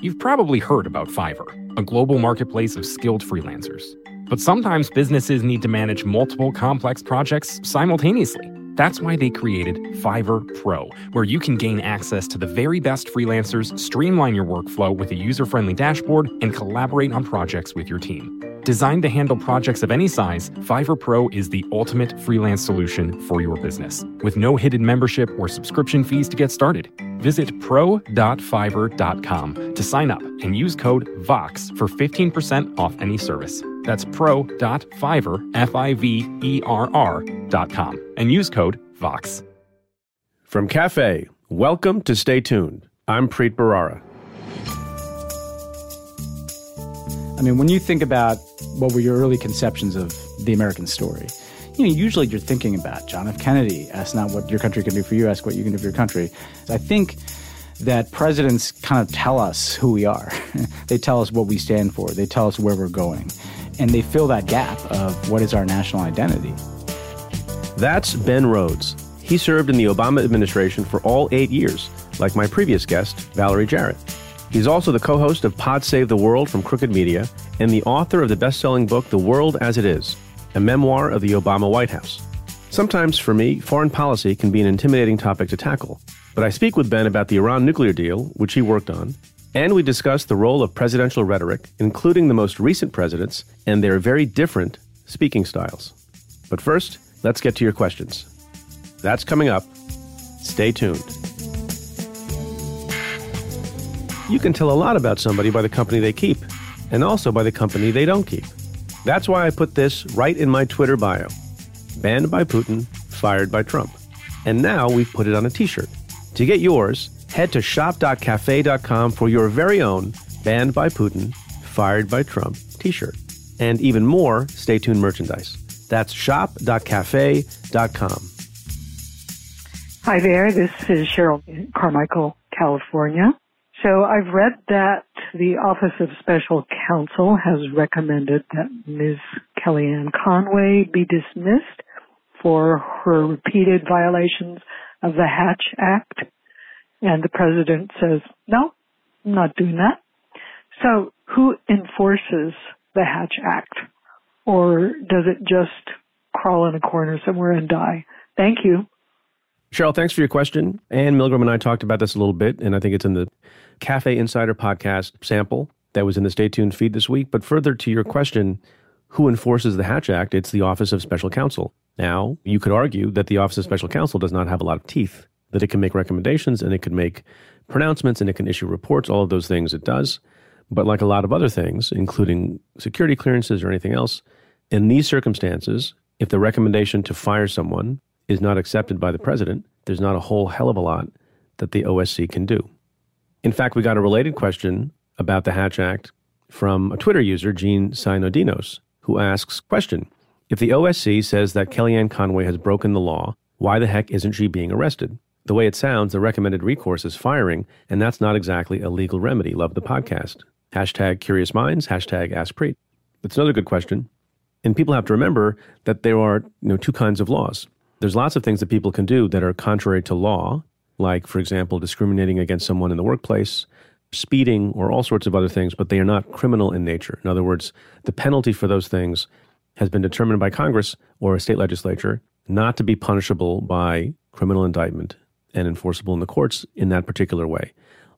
You've probably heard about Fiverr, a global marketplace of skilled freelancers. But sometimes businesses need to manage multiple complex projects simultaneously. That's why they created Fiverr Pro, where you can gain access to the very best freelancers, streamline your workflow with a user friendly dashboard, and collaborate on projects with your team. Designed to handle projects of any size, Fiverr Pro is the ultimate freelance solution for your business, with no hidden membership or subscription fees to get started. Visit pro.fiverr.com to sign up and use code VOX for 15% off any service. That's pro.fiverr, F-I-V-E-R-R.com, and use code VOX. From Cafe, welcome to Stay Tuned. I'm Preet Bharara. I mean, when you think about what were your early conceptions of the American story, you know, usually you're thinking about John F. Kennedy. Ask not what your country can do for you, ask what you can do for your country. I think that presidents kind of tell us who we are. they tell us what we stand for. They tell us where we're going. And they fill that gap of what is our national identity. That's Ben Rhodes. He served in the Obama administration for all eight years, like my previous guest, Valerie Jarrett. He's also the co host of Pod Save the World from Crooked Media and the author of the best selling book, The World as It Is, a memoir of the Obama White House. Sometimes, for me, foreign policy can be an intimidating topic to tackle, but I speak with Ben about the Iran nuclear deal, which he worked on, and we discuss the role of presidential rhetoric, including the most recent presidents, and their very different speaking styles. But first, let's get to your questions. That's coming up. Stay tuned. You can tell a lot about somebody by the company they keep, and also by the company they don't keep. That's why I put this right in my Twitter bio banned by Putin, fired by Trump. And now we've put it on a t shirt. To get yours, head to shop.cafe.com for your very own banned by Putin, fired by Trump t shirt. And even more Stay Tuned merchandise. That's shop.cafe.com. Hi there, this is Cheryl Carmichael, California. So I've read that the Office of Special Counsel has recommended that Ms. Kellyanne Conway be dismissed for her repeated violations of the Hatch Act. And the president says, no, I'm not doing that. So who enforces the Hatch Act? Or does it just crawl in a corner somewhere and die? Thank you. Cheryl, thanks for your question. Ann Milgram and I talked about this a little bit, and I think it's in the Cafe Insider podcast sample that was in the Stay Tuned feed this week. But further to your question, who enforces the Hatch Act? It's the Office of Special Counsel. Now, you could argue that the Office of Special Counsel does not have a lot of teeth, that it can make recommendations and it can make pronouncements and it can issue reports, all of those things it does. But like a lot of other things, including security clearances or anything else, in these circumstances, if the recommendation to fire someone is not accepted by the president, there's not a whole hell of a lot that the OSC can do. In fact, we got a related question about the Hatch Act from a Twitter user, Gene Sinodinos, who asks, question, if the OSC says that Kellyanne Conway has broken the law, why the heck isn't she being arrested? The way it sounds, the recommended recourse is firing, and that's not exactly a legal remedy. Love the podcast. Hashtag curious minds, hashtag ask Preet. That's another good question. And people have to remember that there are you know, two kinds of laws. There's lots of things that people can do that are contrary to law, like, for example, discriminating against someone in the workplace, speeding, or all sorts of other things, but they are not criminal in nature. In other words, the penalty for those things has been determined by Congress or a state legislature not to be punishable by criminal indictment and enforceable in the courts in that particular way.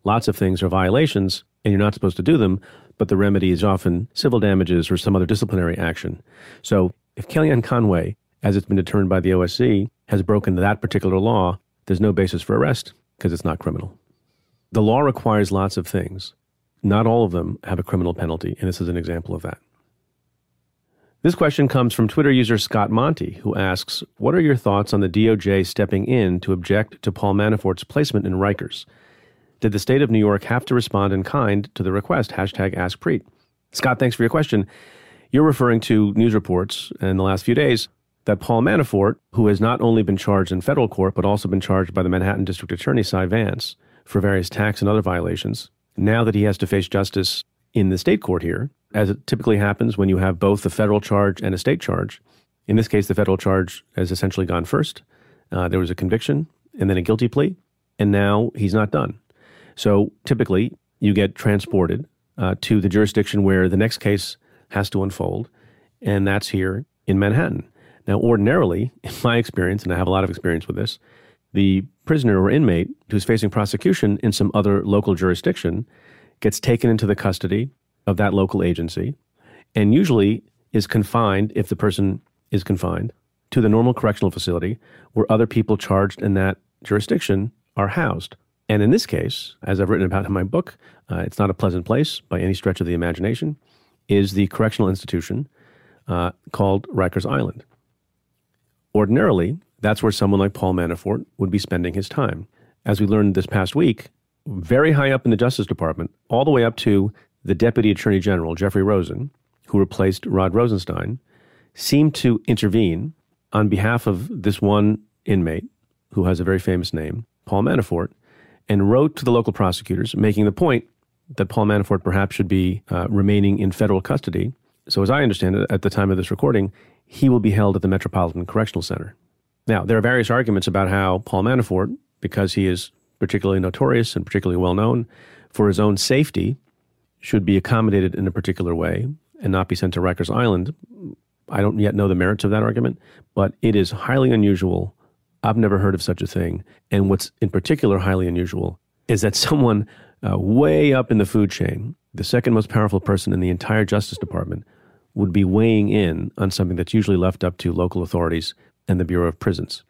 Lots of things are violations, and you're not supposed to do them, but the remedy is often civil damages or some other disciplinary action. So if Kellyanne Conway as it's been determined by the OSC, has broken that particular law, there's no basis for arrest because it's not criminal. The law requires lots of things. Not all of them have a criminal penalty, and this is an example of that. This question comes from Twitter user Scott Monty, who asks What are your thoughts on the DOJ stepping in to object to Paul Manafort's placement in Rikers? did the state of New York have to respond in kind to the request? Hashtag AskPreet. Scott, thanks for your question. You're referring to news reports in the last few days that Paul Manafort, who has not only been charged in federal court, but also been charged by the Manhattan District Attorney, Cy Vance, for various tax and other violations, now that he has to face justice in the state court here, as it typically happens when you have both a federal charge and a state charge. In this case, the federal charge has essentially gone first. Uh, there was a conviction and then a guilty plea, and now he's not done. So typically, you get transported uh, to the jurisdiction where the next case has to unfold, and that's here in Manhattan. Now, ordinarily, in my experience, and I have a lot of experience with this, the prisoner or inmate who's facing prosecution in some other local jurisdiction gets taken into the custody of that local agency and usually is confined, if the person is confined, to the normal correctional facility where other people charged in that jurisdiction are housed. And in this case, as I've written about in my book, uh, it's not a pleasant place by any stretch of the imagination, is the correctional institution uh, called Rikers Island. Ordinarily, that's where someone like Paul Manafort would be spending his time. As we learned this past week, very high up in the Justice Department, all the way up to the Deputy Attorney General, Jeffrey Rosen, who replaced Rod Rosenstein, seemed to intervene on behalf of this one inmate who has a very famous name, Paul Manafort, and wrote to the local prosecutors making the point that Paul Manafort perhaps should be uh, remaining in federal custody. So, as I understand it, at the time of this recording, he will be held at the Metropolitan Correctional Center. Now, there are various arguments about how Paul Manafort, because he is particularly notorious and particularly well known for his own safety, should be accommodated in a particular way and not be sent to Rikers Island. I don't yet know the merits of that argument, but it is highly unusual. I've never heard of such a thing. And what's in particular highly unusual is that someone uh, way up in the food chain, the second most powerful person in the entire Justice Department, would be weighing in on something that's usually left up to local authorities and the Bureau of Prisons.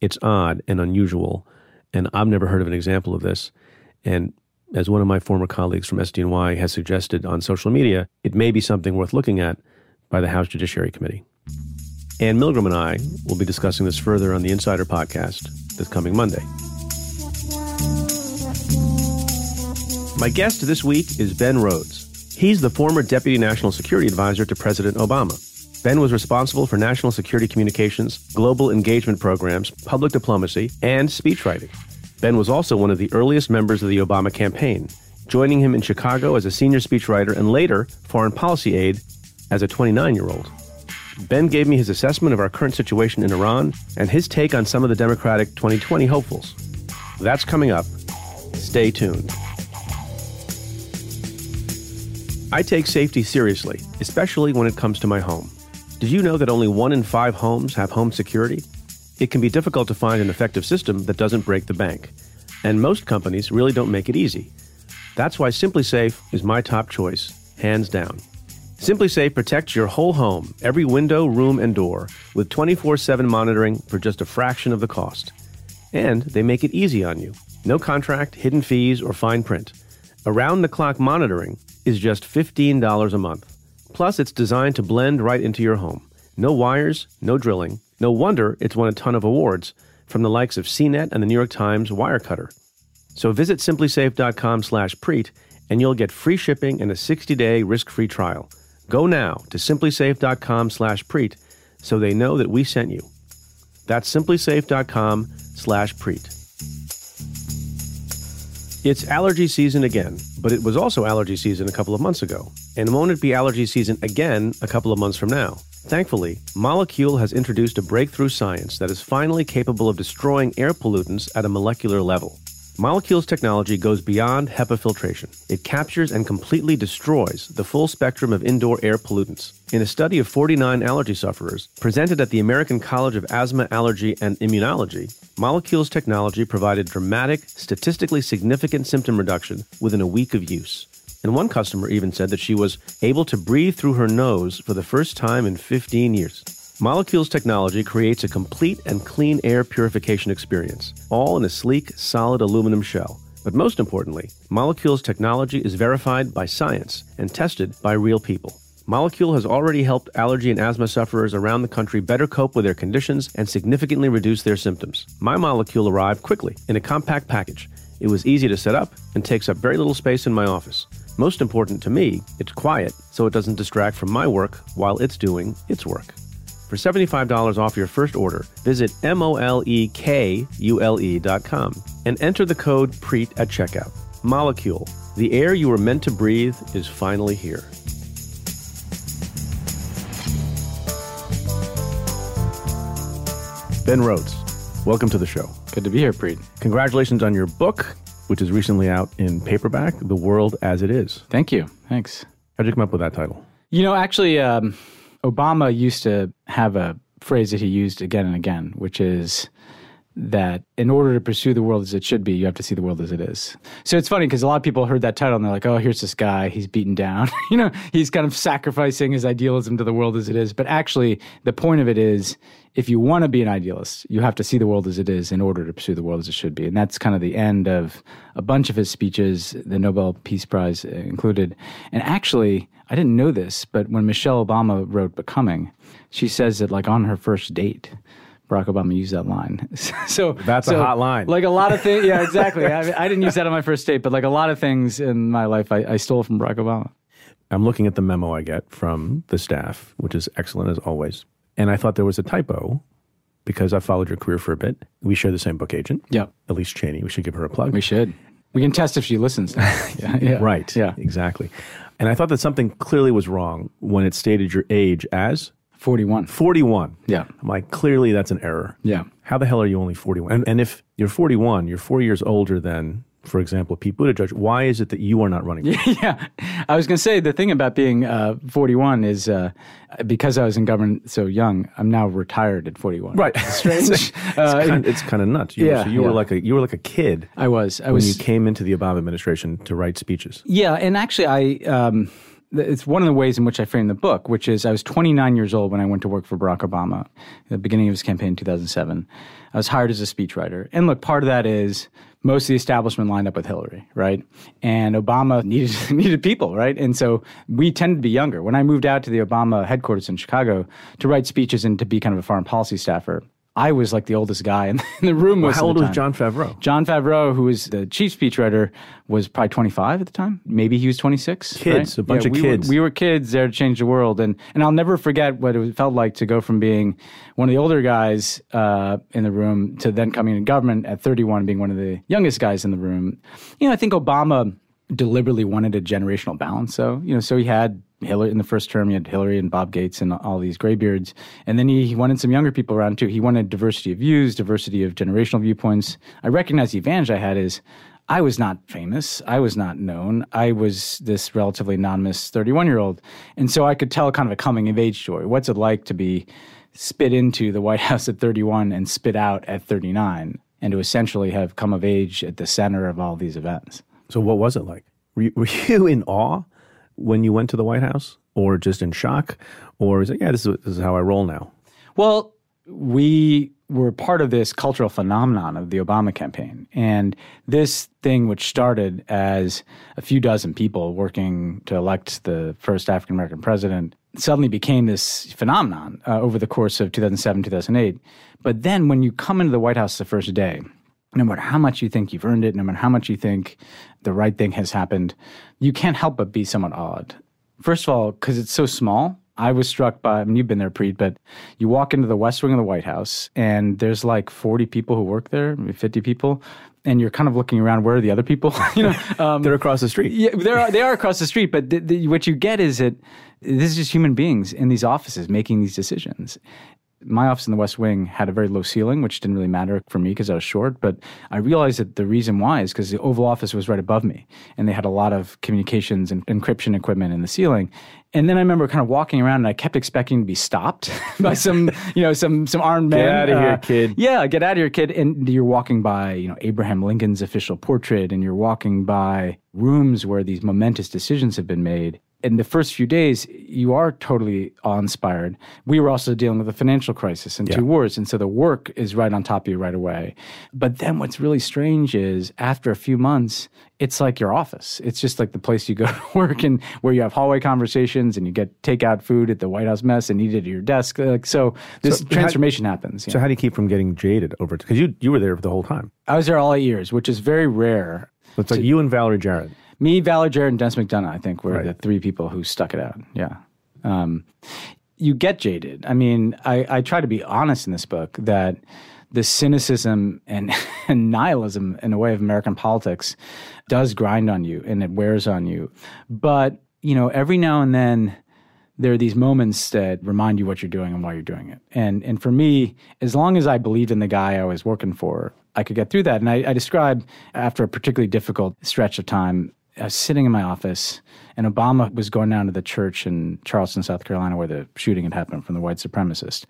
It's odd and unusual, and I've never heard of an example of this. And as one of my former colleagues from SDNY has suggested on social media, it may be something worth looking at by the House Judiciary Committee. Ann Milgram and I will be discussing this further on the Insider podcast this coming Monday. My guest this week is Ben Rhodes. He's the former Deputy National Security Advisor to President Obama. Ben was responsible for national security communications, global engagement programs, public diplomacy, and speechwriting. Ben was also one of the earliest members of the Obama campaign, joining him in Chicago as a senior speechwriter and later foreign policy aide as a 29 year old. Ben gave me his assessment of our current situation in Iran and his take on some of the Democratic 2020 hopefuls. That's coming up. Stay tuned. I take safety seriously, especially when it comes to my home. Did you know that only one in five homes have home security? It can be difficult to find an effective system that doesn't break the bank, and most companies really don't make it easy. That's why SimpliSafe is my top choice, hands down. SimpliSafe protects your whole home, every window, room, and door, with 24 7 monitoring for just a fraction of the cost. And they make it easy on you. No contract, hidden fees, or fine print. Around the clock monitoring is just $15 a month. Plus, it's designed to blend right into your home. No wires, no drilling. No wonder it's won a ton of awards from the likes of CNET and the New York Times Wirecutter. So visit simplisafe.com slash preet and you'll get free shipping and a 60-day risk-free trial. Go now to simplisafe.com slash preet so they know that we sent you. That's simplisafe.com slash preet. It's allergy season again, but it was also allergy season a couple of months ago. And won't it be allergy season again a couple of months from now? Thankfully, Molekule has introduced a breakthrough science that is finally capable of destroying air pollutants at a molecular level. Molekule's technology goes beyond HEPA filtration. It captures and completely destroys the full spectrum of indoor air pollutants. In a study of 49 allergy sufferers presented at the American College of Asthma, Allergy, and Immunology, Molekule's technology provided dramatic, statistically significant symptom reduction within a week of use. And one customer even said that she was able to breathe through her nose for the first time in 15 years. Molekules technology creates a complete and clean air purification experience, all in a sleek, solid aluminum shell. But most importantly, Molekules technology is verified by science and tested by real people. Molekule has already helped allergy and asthma sufferers around the country better cope with their conditions and significantly reduce their symptoms. My Molekule arrived quickly in a compact package It was easy to set up and takes up very little space in my office. Most important to me, it's quiet so it doesn't distract from my work while it's doing its work. For $75 off your first order, visit M-O-L-E-K-U-L-E dot com and enter the code PREET at checkout. Molekule, the air you were meant to breathe is finally here. Ben Rhodes, welcome to the show. Good to be here, Preet. Congratulations on your book, which is recently out in paperback, The World as It Is. Thank you. Thanks. How'd you come up with that title? You know, actually, um, Obama used to have a phrase that he used again and again, which is that in order to pursue the world as it should be, you have to see the world as it is. So it's funny because a lot of people heard that title and they're like, oh, here's this guy, he's beaten down. you know, he's kind of sacrificing his idealism to the world as it is. But actually, the point of it is if you want to be an idealist, you have to see the world as it is in order to pursue the world as it should be. And that's kind of the end of a bunch of his speeches, the Nobel Peace Prize included. And actually, I didn't know this, but when Michelle Obama wrote Becoming, she says that like on her first date, Barack Obama used that line. so that's so, a hot line. Like a lot of things. Yeah, exactly. I, I, didn't use that on my first date, but like a lot of things in my life, I, I stole from Barack Obama. I'm looking at the memo I get from the staff, which is excellent as always. And I thought there was a typo because I followed your career for a bit. We share the same book agent. Yeah. Elyse Cheney. We should give her a plug. We should. We can test if she listens. yeah, yeah. Right. Yeah. Exactly. And I thought that something clearly was wrong when it stated your age as 41. 41. Yeah. I'm like, clearly that's an error. Yeah. How the hell are you only 41? And, and if you're 41, you're four years older than for example, Pete Buttigieg, why is it that you are not running? yeah, I was going to say the thing about being uh, 41 is uh, because I was in government so young, I'm now retired at 41. Right, strange. it's, uh, kind, it's kind of nuts. You, yeah, so you yeah. were like a you were like a kid. I was. I when was. you came into the Obama administration to write speeches. Yeah, and actually, I. Um, it's one of the ways in which I framed the book, which is I was 29 years old when I went to work for Barack Obama the beginning of his campaign in 2007. I was hired as a speechwriter. And look, part of that is most of the establishment lined up with Hillary, right? And Obama needed needed people, right? And so we tended to be younger. When I moved out to the Obama headquarters in Chicago to write speeches and to be kind of a foreign policy staffer, I was like the oldest guy in the room. Well, how old was John Favreau? John Favreau, who was the chief speechwriter, was probably 25 at the time. Maybe he was 26. Kids, right? a bunch yeah, of we kids. Were, we were kids there to change the world, and and I'll never forget what it felt like to go from being one of the older guys uh, in the room to then coming in government at 31, being one of the youngest guys in the room. You know, I think Obama deliberately wanted a generational balance. So you know, so he had Hillary in the first term. you had Hillary and Bob Gates and all these graybeards, and then he, he wanted some younger people around too. He wanted diversity of views, diversity of generational viewpoints. I recognize the advantage I had is I was not famous. I was not known. I was this relatively anonymous 31 year old, and so I could tell kind of a coming of age story. What's it like to be spit into the White House at 31 and spit out at 39, and to essentially have come of age at the center of all these events? So, what was it like? Were you, were you in awe when you went to the White House, or just in shock, or is it, yeah, this is, this is how I roll now? Well, we were part of this cultural phenomenon of the Obama campaign. And this thing, which started as a few dozen people working to elect the first African American president, suddenly became this phenomenon uh, over the course of 2007, 2008. But then when you come into the White House the first day, no matter how much you think you've earned it, no matter how much you think the right thing has happened, you can't help but be somewhat awed. First of all, because it's so small. I was struck by, I mean, you've been there, Preet, but you walk into the West Wing of the White House and there's like 40 people who work there, maybe 50 people. And you're kind of looking around, where are the other people? you know, um, they're across the street. Yeah, they are. They are across the street. But the, the, what you get is that this is just human beings in these offices making these decisions my office in the West Wing had a very low ceiling, which didn't really matter for me because I was short. But I realized that the reason why is because the Oval Office was right above me, and they had a lot of communications and encryption equipment in the ceiling. And then I remember kind of walking around, and I kept expecting to be stopped by some, you know, some some armed men. Get out of uh, here, kid! Yeah, get out of here, kid! And you're walking by, you know, Abraham Lincoln's official portrait, and you're walking by rooms where these momentous decisions have been made in the first few days, you are totally awe inspired. We were also dealing with a financial crisis and Yeah. two wars. And so the work is right on top of you right away. But then what's really strange is after a few months, it's like your office. It's just like the place you go to work and where you have hallway conversations and you get takeout food at the White House mess and eat it at your desk. Like, so this So how- transformation happens. So how do you keep from getting jaded over it? Because you you were there the whole time. I was there all eight years, which is very rare. It's like you and Valerie Jarrett. Me, Valerie Jarrett, and Dennis McDonough, I think, were Right. the three people who stuck it out. Yeah. Um, you get jaded. I mean, I, I try to be honest in this book that the cynicism and, and nihilism, in a way, of American politics does grind on you and it wears on you. But, you know, every now and then, there are these moments that remind you what you're doing and why you're doing it. And and for me, as long as I believed in the guy I was working for, I could get through that. And I, I describe after a particularly difficult stretch of time, I was sitting in my office, and Obama was going down to the church in Charleston, South Carolina, where the shooting had happened from the white supremacist.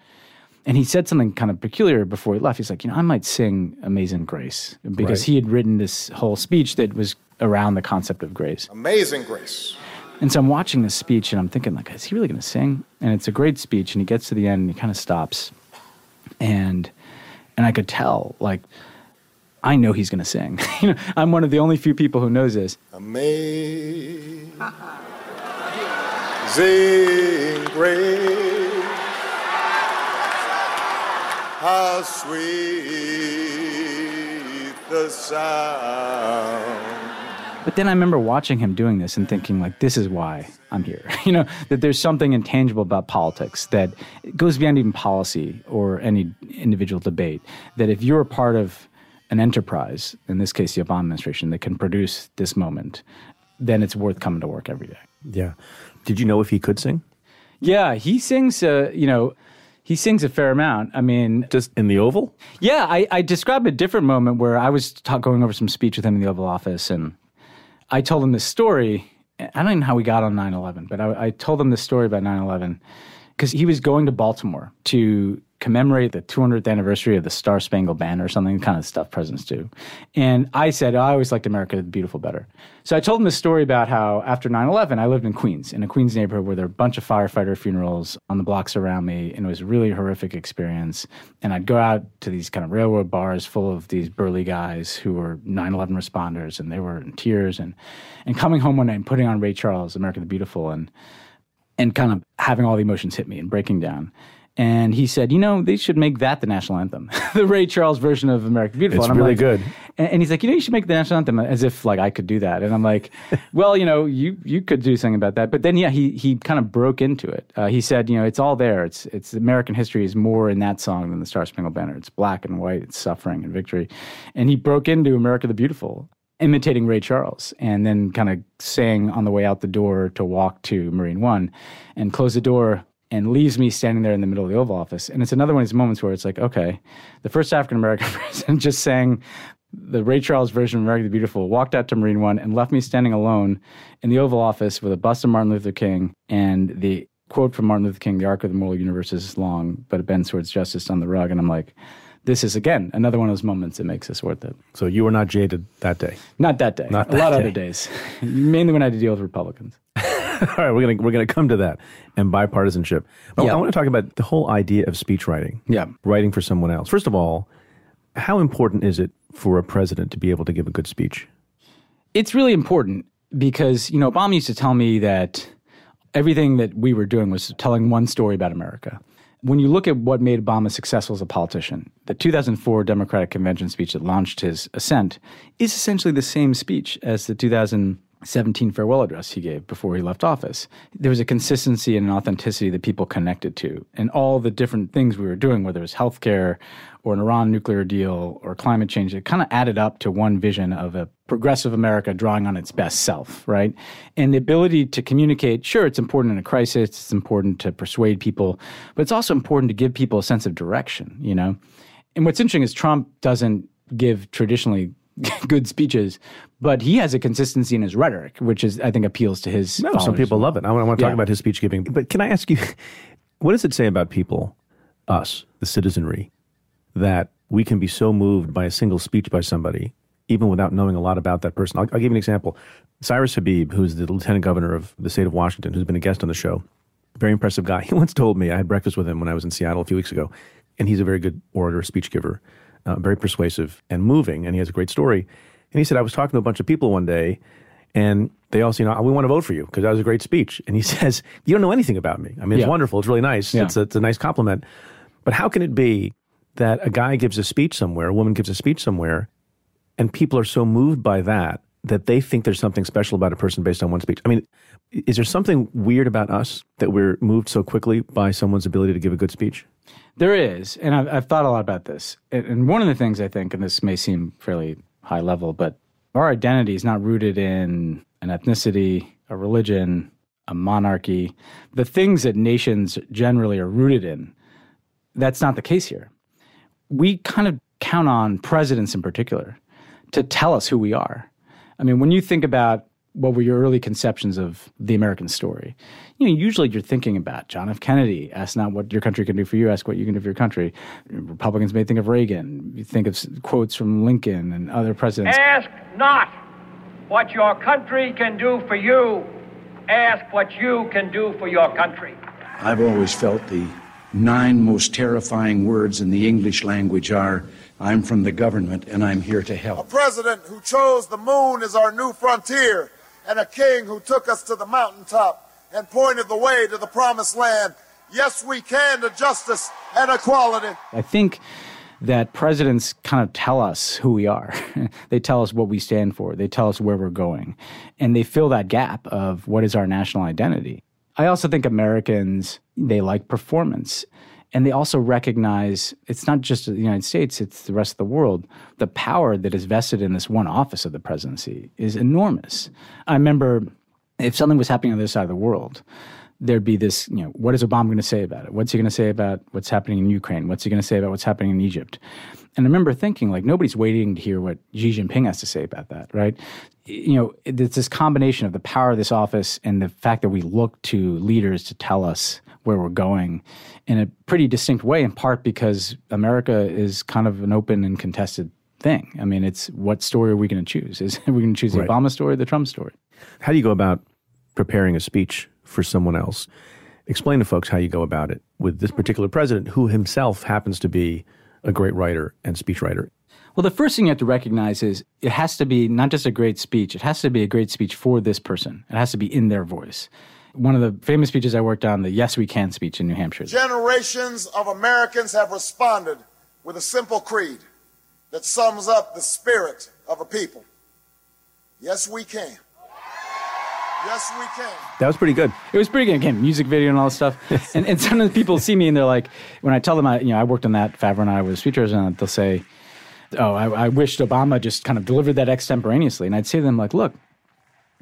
And he said something kind of peculiar before he left. He's like, you know, I might sing Amazing Grace because Right. he had written this whole speech that was around the concept of grace. Amazing grace. And so I'm watching this speech and I'm thinking, like, is he really going to sing? And it's a great speech. And he gets to the end and he kind of stops. And and I could tell, like, I know he's going to sing. you know, I'm one of the only few people who knows this. Amazing grace. How sweet the sound. But then I remember watching him doing this and thinking, like, this is why I'm here. you know, that there's something intangible about politics that goes beyond even policy or any individual debate. That if you're a part of an enterprise, in this case, the Obama administration, that can produce this moment, then it's worth coming to work every day. Yeah. Did you know if he could sing? Yeah, he sings, uh, you know, he sings a fair amount. I mean, Just in the Oval? yeah, I, I described a different moment where I was ta- going over some speech with him in the Oval Office, and I told him this story. I don't even know how we got on 9 11, but I, I told him this story about 9 11 because he was going to Baltimore to commemorate the 200th anniversary of the Star Spangled Banner or something, kind of stuff presidents do. And I said, oh, I always liked America the Beautiful better. So I told him this story about how after 9 11, I lived in Queens, in a Queens neighborhood where there were a bunch of firefighter funerals on the blocks around me. And it was a really horrific experience. And I'd go out to these kind of railroad bars full of these burly guys who were 9 11 responders, and they were in tears. And, and coming home one night and putting on Ray Charles, America the Beautiful, and and kind of having all the emotions hit me and breaking down. And he said, you know, they should make that the national anthem, the Ray Charles version of America the Beautiful. It's and I'm really like- good. And, and he's like, you know, you should make the national anthem as if like I could do that. And I'm like, well, you know, you you could do something about that. But then yeah, he he kind of broke into it. Uh, he said, you know, it's all there. It's it's American history is more in that song than the Star Spangled Banner. It's black and white. It's suffering and victory. And he broke into America the Beautiful imitating Ray Charles and then kind of sang on the way out the door to walk to Marine One and close the door and leaves me standing there in the middle of the Oval Office. And it's another one of these moments where it's like, okay, the first African American president just sang the Ray Charles version of America the Beautiful, walked out to Marine One and left me standing alone in the Oval Office with a bust of Martin Luther King and the quote from Martin Luther King, the arc of the moral universe is long, but it bends towards justice on the rug. And I'm like, this is again another one of those moments that makes this worth it. So you were not jaded that day. Not that day. Not a that lot of other days. Mainly when I had to deal with Republicans. All right, we're gonna we're gonna come to that and bipartisanship. But Yeah. I want to talk about the whole idea of speech writing. Yeah. writing for someone else. First of all, how important is it for a president to be able to give a good speech? It's really important because, you know, Obama used to tell me that everything that we were doing was telling one story about America. When you look at what made Obama successful as a politician, the 2004 Democratic Convention speech that launched his ascent is essentially the same speech as the 2017 farewell address he gave before he left office. There was a consistency and an authenticity that people connected to. And all the different things we were doing, whether it was healthcare or an Iran nuclear deal or climate change, it kind of added up to one vision of a progressive America drawing on its best self, right? And the ability to communicate, sure, it's important in a crisis, it's important to persuade people, but it's also important to give people a sense of direction, you know? And what's interesting is Trump doesn't give traditionally good speeches, but he has a consistency in his rhetoric, which is, I think, appeals to his. No, some people love it. I want, to talk Yeah. about his speech giving. But can I ask you, what does it say about people, us, the citizenry, that we can be so moved by a single speech by somebody even without knowing a lot about that person. I'll, I'll give you an example. Cyrus Habib, who's the lieutenant governor of the state of Washington, who's been a guest on the show, very impressive guy. He once told me, I had breakfast with him when I was in Seattle a few weeks ago, and he's a very good orator, speech giver, uh, very persuasive and moving, and he has a great story. And he said, I was talking to a bunch of people one day, and they all said, you know, we want to vote for you because that was a great speech. And he says, you don't know anything about me. I mean, it's Yeah. wonderful. It's really nice. Yeah. It's, a, it's a nice compliment. But how can it be that a guy gives a speech somewhere, a woman gives a speech somewhere, and people are so moved by that that they think there's something special about a person based on one speech? I mean, is there something weird about us that we're moved so quickly by someone's ability to give a good speech? There is, and I've, I've thought a lot about this. And, and one of the things I think, and this may seem fairly high level, but our identity is not rooted in an ethnicity, a religion, a monarchy. The things that nations generally are rooted in, that's not the case here. We kind of count on presidents in particular to tell us who we are. I mean, when you think about what were your early conceptions of the American story, you know, usually you're thinking about John F. Kennedy. Ask not what your country can do for you, ask what you can do for your country. Republicans may think of Reagan. You think of quotes from Lincoln and other presidents. Ask not what your country can do for you. Ask what you can do for your country. I've always felt the nine most terrifying words in the English language are I'm from the government and I'm here to help. A president who chose the moon as our new frontier, and a king who took us to the mountaintop and pointed the way to the promised land. Yes, we can to justice and equality. I think that presidents kind of tell us who we are. they tell us what we stand for. They tell us where we're going. And they fill that gap of what is our national identity. I also think Americans, they like performance. And they also recognize it's not just the United States, it's the rest of the world. The power that is vested in this one office of the presidency is enormous. I remember if something was happening on the other side of the world, there'd be this, you know, what is Obama going to say about it? What's he going to say about what's happening in Ukraine? What's he going to say about what's happening in Egypt? And I remember thinking, like, nobody's waiting to hear what Xi Jinping has to say about that, right? You know, it's this combination of the power of this office and the fact that we look to leaders to tell us where we're going in a pretty distinct way, in part because America is kind of an open and contested thing. I mean, it's what story are we going to choose? Is are we going to choose the Right. Obama story or the Trump story? How do you go about preparing a speech for someone else? Explain to folks how you go about it with this particular president who himself happens to be a great writer and speechwriter. Well, the first thing you have to recognize is it has to be not just a great speech, it has to be a great speech for this person. It has to be in their voice. One of the famous speeches I worked on, the Yes We Can speech in New Hampshire. Generations of Americans have responded with a simple creed that sums up the spirit of a people. Yes, we can. Yes, we can. That was pretty good. It was pretty good. Again, music video and all this stuff. and, and sometimes people see me and they're like, when I tell them, I, you know, I worked on that, Favreau and I was features, and they'll say, oh, I, I wished Obama just kind of delivered that extemporaneously. And I'd say to them, like, look,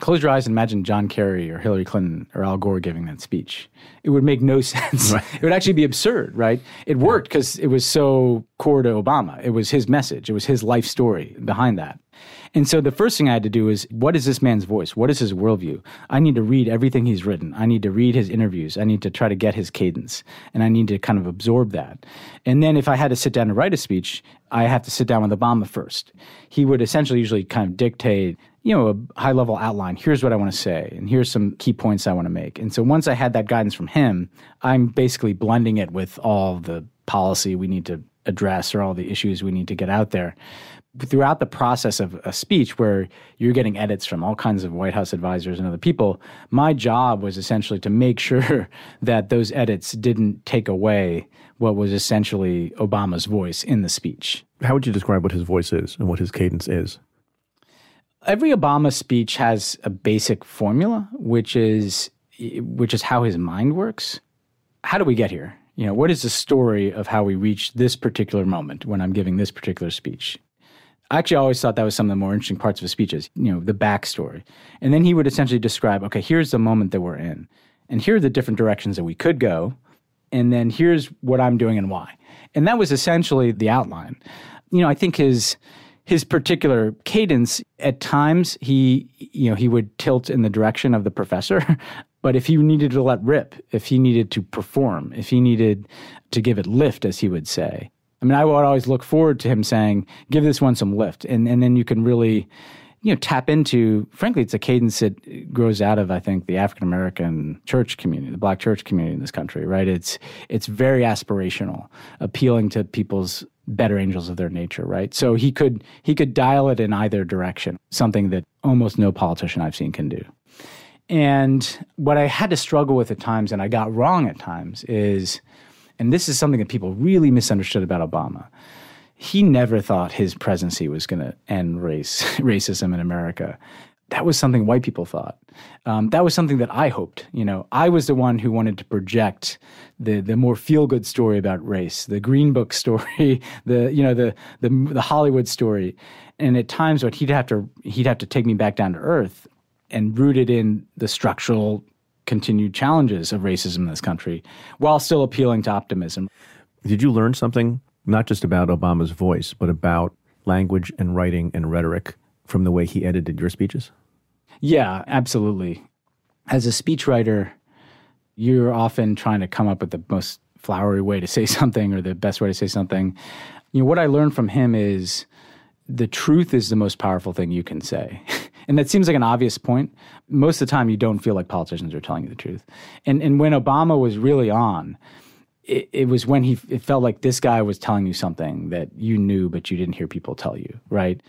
close your eyes and imagine John Kerry or Hillary Clinton or Al Gore giving that speech. It would make no sense. It would actually be absurd, right? It worked because it was so core to Obama. It was his message, it was his life story behind that. And so the first thing I had to do is what is this man's voice? What is his worldview? I need to read everything he's written. I need to read his interviews. I need to try to get his cadence. And I need to kind of absorb that. And then if I had to sit down and write a speech, I have to sit down with Obama first. He would essentially usually kind of dictate you know, a high level outline. Here's what I want to say, and here's some key points I want to make. And so once I had that guidance from him, I'm basically blending it with all the policy we need to address or all the issues we need to get out there. Throughout the process of a speech where you're getting edits from all kinds of White House advisors and other people, my job was essentially to make sure that those edits didn't take away what was essentially Obama's voice in the speech. How would you describe what his voice is and what his cadence is? Every Obama speech has a basic formula, which is which is how his mind works. How do we get here? You know, what is the story of how we reach this particular moment when I'm giving this particular speech? I actually always thought that was some of the more interesting parts of his speeches, you know, the backstory. And then he would essentially describe, okay, here's the moment that we're in, and here are the different directions that we could go, and then here's what I'm doing and why. And that was essentially the outline. You know, I think his his particular cadence at times he you know he would tilt in the direction of the professor but if he needed to let rip if he needed to perform if he needed to give it lift as he would say I mean, I would always look forward to him saying, "Give this one some lift," and and then you can really, you know, tap into. Frankly, it's a cadence that grows out of, I think, the African American church community, the Black church community in this country. Right? It's it's very aspirational, appealing to people's better angels of their nature. Right? So he could he could dial it in either direction, something that almost no politician I've seen can do. And what I had to struggle with at times, and I got wrong at times, is and this is something that people really misunderstood about Obama. He never thought his presidency was going to end race racism in America. That was something white people thought. Um, that was something that I hoped. You know, I was the one who wanted to project the the more feel good story about race, the Green Book story, the you know the the the Hollywood story. And at times, what he'd have to he'd have to take me back down to earth and root it in the structural continued challenges of racism in this country while still appealing to optimism. Did you learn something not just about Obama's voice, but about language and writing and rhetoric from the way he edited your speeches? Yeah, absolutely. As a speechwriter, you're often trying to come up with the most flowery way to say something or the best way to say something. You know, what I learned from him is the truth is the most powerful thing you can say. And that seems like an obvious point. Most of the time, you don't feel like politicians are telling you the truth. And, and when Obama was really on, it, it, was when he it felt like this guy was telling you something that you knew but you didn't hear people tell you right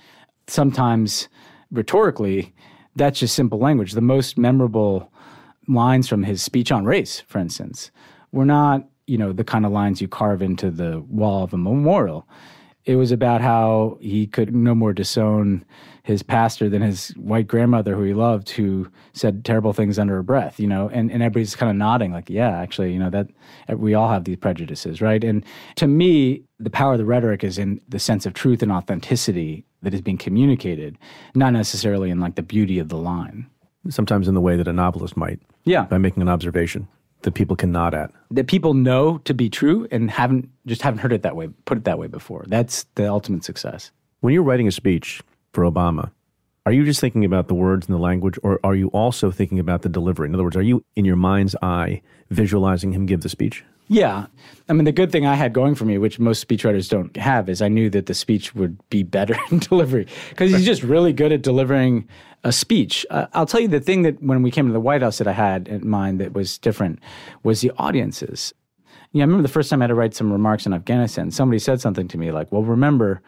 sometimes rhetorically that's just simple language. The most memorable lines from his speech on race for instance were not you know the kind of lines you carve into the wall of a memorial. It was about how he could no more disown his pastor than his white grandmother who he loved who said terrible things under her breath you know and, and everybody's kind of nodding like yeah actually you know that we all have these prejudices right? And to me the power of the rhetoric is in the sense of truth and authenticity that is being communicated not necessarily in like the beauty of the line. Sometimes in the way that a novelist might. Yeah. By making an observation that people can nod at. That people know to be true and haven't just haven't heard it that way put it that way before. That's the ultimate success. When you're writing a speech for Obama, are you just thinking about the words and the language, or are you also thinking about the delivery? In other words, are you in your mind's eye visualizing him give the speech? Yeah. I mean, the good thing I had going for me, which most speechwriters don't have, is I knew that the speech would be better in delivery because he's just really good at delivering a speech. Uh, I'll tell you the thing that when we came to the White House that I had in mind that was different was the audiences. Yeah, I remember the first time I had to write some remarks in Afghanistan. Somebody said something to me like, well, remember,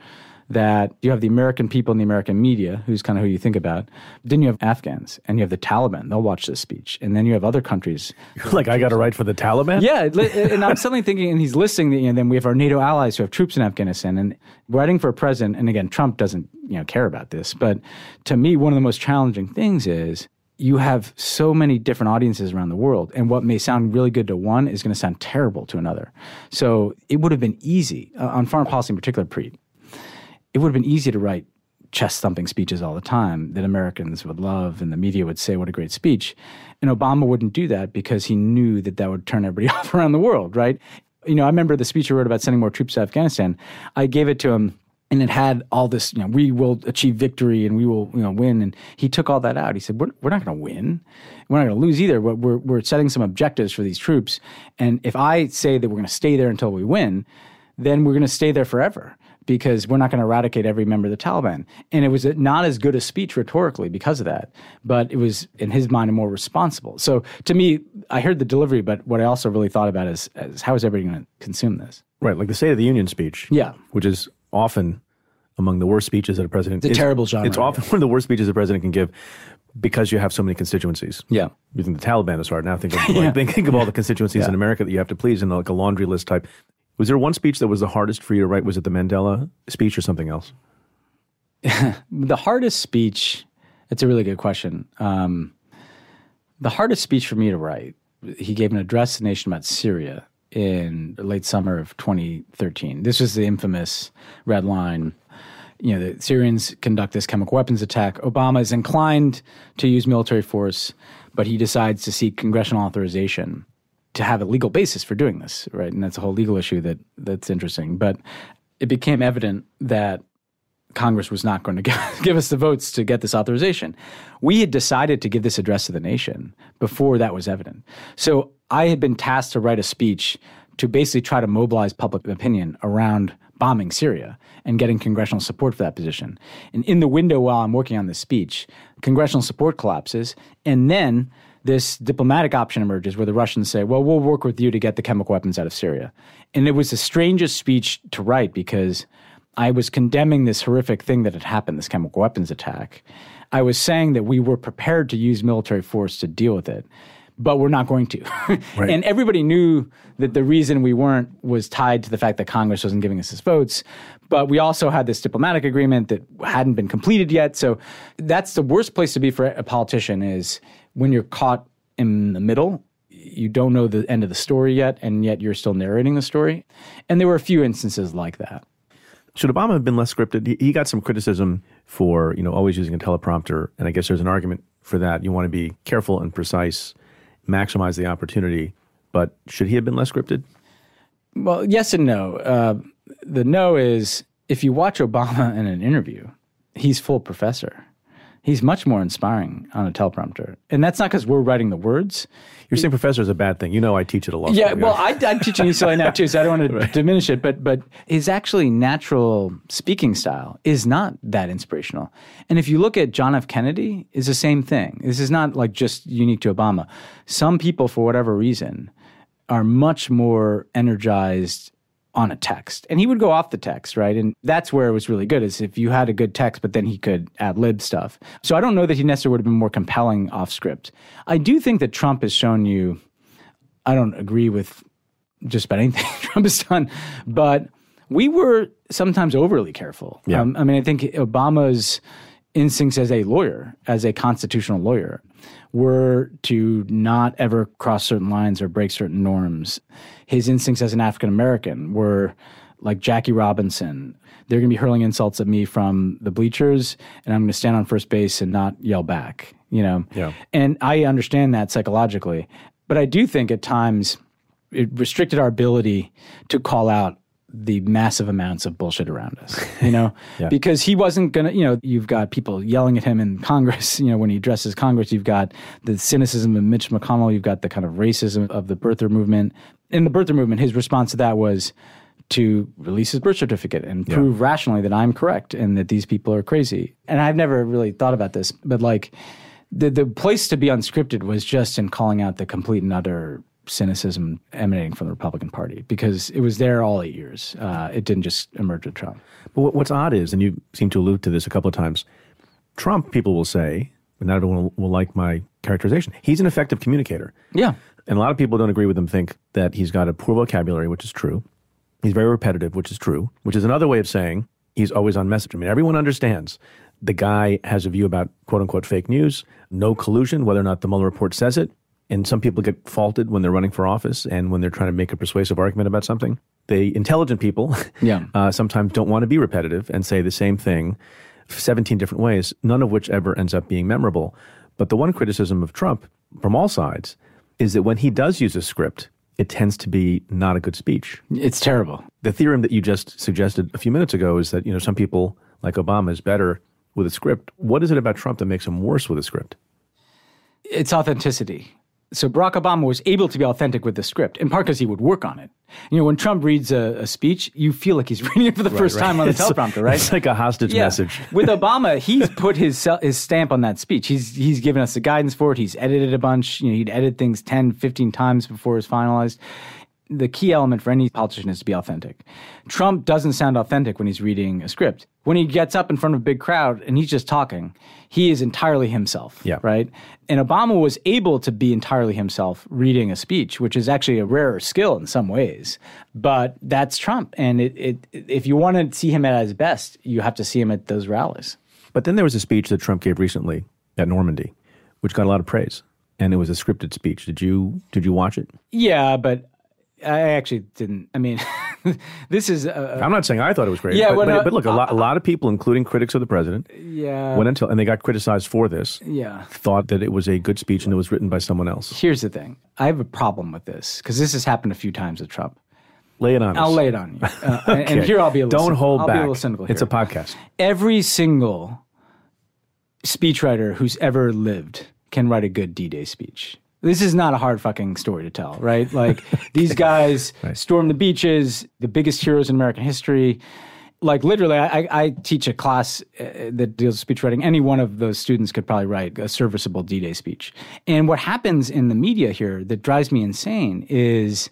that you have the American people and the American media, who's kind of who you think about. Then you have Afghans and you have the Taliban. They'll watch this speech. And then you have other countries. Like, I got to write for the Taliban? Yeah. and I'm suddenly thinking, and he's listing, the, you know, then we have our NATO allies who have troops in Afghanistan. And writing for a president, and again, Trump doesn't you know care about this. But to me, one of the most challenging things is you have so many different audiences around the world, and what may sound really good to one is going to sound terrible to another. So it would have been easy uh, on foreign policy in particular, Preet it would have been easy to write chest thumping speeches all the time that Americans would love and the media would say, what a great speech. And Obama wouldn't do that because he knew that that would turn everybody off around the world, right? You know, I remember the speech he wrote about sending more troops to Afghanistan. I gave it to him and it had all this, you know, we will achieve victory and we will, you know, win. And he took all that out. He said, we're, we're not going to win. We're not going to lose either. We're, we're setting some objectives for these troops. And if I say that we're going to stay there until we win, then we're going to stay there forever because we're not going to eradicate every member of the Taliban. And it was not as good a speech rhetorically because of that, but it was in his mind more responsible. So to me, I heard the delivery, but what I also really thought about is, is how is everybody going to consume this? Right, like the State of the Union speech. Yeah, which is often among the worst speeches that a president. It's a terrible genre. It's often one of the worst speeches a president can give because you have so many constituencies. Yeah. You think the Taliban is hard. Now think of, yeah. think, think of all the constituencies yeah. in America that you have to please in like a laundry list type. Was there one speech that was the hardest for you to write? Was it the Mandela speech or something else? the hardest speech, it's a really good question. Um, the hardest speech for me to write, he gave an address to the nation about Syria in late summer of 2013. This was the infamous red line. You know, the Syrians conduct this chemical weapons attack. Obama is inclined to use military force, but he decides to seek congressional authorization to have a legal basis for doing this, right? And that's a whole legal issue that that's interesting. But it became evident that Congress was not going to give us the votes to get this authorization. We had decided to give this address to the nation before that was evident. So I had been tasked to write a speech to basically try to mobilize public opinion around bombing Syria and getting congressional support for that position. And in the window while I'm working on this speech, congressional support collapses, and then this diplomatic option emerges where the Russians say, well, we'll work with you to get the chemical weapons out of Syria. And it was the strangest speech to write because I was condemning this horrific thing that had happened, this chemical weapons attack. I was saying that we were prepared to use military force to deal with it, but we're not going to. right. And everybody knew that the reason we weren't was tied to the fact that Congress wasn't giving us its votes. But we also had this diplomatic agreement that hadn't been completed yet. So that's the worst place to be for a politician is when you're caught in the middle. You don't know the end of the story yet, and yet you're still narrating the story. And there were a few instances like that. Should Obama have been less scripted? He got some criticism for you know always using a teleprompter, and I guess there's an argument for that. You want to be careful and precise, maximize the opportunity. But should he have been less scripted? Well, yes and no. Uh, the no is if you watch Obama in an interview, he's full professor. He's much more inspiring on a teleprompter. And that's not because we're writing the words. You're saying professor is a bad thing. You know I teach at a law yeah, well, I, I'm teaching UCLA now too, so I don't want to diminish it. But, but his actually natural speaking style is not that inspirational. And if you look at John F. Kennedy, is the same thing. This is not like just unique to Obama. Some people, for whatever reason, are much more energized on a text. And he would go off the text, right? And that's where it was really good is if you had a good text, but then he could ad lib stuff. So I don't know that he necessarily would have been more compelling off script. I do think that Trump has shown you, I don't agree with just about anything Trump has done, but we were sometimes overly careful. Yeah. Um, I mean, I think Obama's instincts as a lawyer, as a constitutional lawyer, were to not ever cross certain lines or break certain norms. His instincts as an African American were like Jackie Robinson. They're going to be hurling insults at me from the bleachers, and I'm going to stand on first base and not yell back. You know, yeah. And I understand that psychologically, but I do think at times it restricted our ability to call out the massive amounts of bullshit around us, you know, yeah. because he wasn't going to, you know, you've got people yelling at him in Congress, you know, when he addresses Congress, you've got the cynicism of Mitch McConnell, you've got the kind of racism of the birther movement. In the birther movement, his response to that was to release his birth certificate and prove yeah. rationally that I'm correct and that these people are crazy. And I've never really thought about this, but like the the place to be unscripted was just in calling out the complete and utter cynicism emanating from the Republican Party because it was there all eight years. Uh, it didn't just emerge with Trump. But what's odd is, and you seem to allude to this a couple of times, Trump, people will say, and not everyone will, will like my characterization, he's an effective communicator. Yeah. And a lot of people don't agree with him, think that he's got a poor vocabulary, which is true. He's very repetitive, which is true, which is another way of saying he's always on message. I mean, everyone understands the guy has a view about quote unquote fake news, no collusion, whether or not the Mueller report says it and some people get faulted when they're running for office and when they're trying to make a persuasive argument about something. The intelligent people yeah. uh, sometimes don't want to be repetitive and say the same thing 17 different ways, none of which ever ends up being memorable. But the one criticism of Trump from all sides is that when he does use a script, it tends to be not a good speech. It's terrible. The theorem that you just suggested a few minutes ago is that, you know, some people like Obama is better with a script. What is it about Trump that makes him worse with a script? It's authenticity so Barack Obama was able to be authentic with the script, in part because he would work on it. You know, when Trump reads a, a speech, you feel like he's reading it for the right, first right. time on the teleprompter, right? It's like a hostage yeah. message. with Obama, he's put his his stamp on that speech. He's he's given us the guidance for it. He's edited a bunch. You know, he'd edit things 10, 15 times before it was finalized the key element for any politician is to be authentic. Trump doesn't sound authentic when he's reading a script. When he gets up in front of a big crowd and he's just talking, he is entirely himself. Yeah. Right. And Obama was able to be entirely himself reading a speech, which is actually a rarer skill in some ways. But that's Trump. And it, it, if you want to see him at his best, you have to see him at those rallies. But then there was a speech that Trump gave recently at Normandy, which got a lot of praise and it was a scripted speech. Did you did you watch it? Yeah, but I actually didn't. I mean, this is. i I'm not saying I thought it was great. Yeah, but, well, but, no, but, look, a lot, a lot of people, including critics of the president, yeah, went until and they got criticized for this. Yeah, thought that it was a good speech and it was written by someone else. Here's the thing: I have a problem with this because this has happened a few times with Trump. Lay it on I'll us. lay it on you, uh, okay. and, here I'll be. A Don't hold I'll back. Be a little cynical It's a podcast. Every single speechwriter who's ever lived can write a good D-Day speech This is not a hard fucking story to tell, right? Like these guys right. storm the beaches, the biggest heroes in American history. Like literally, I, I teach a class uh, that deals with speech writing. Any one of those students could probably write a serviceable D-Day speech. And what happens in the media here that drives me insane is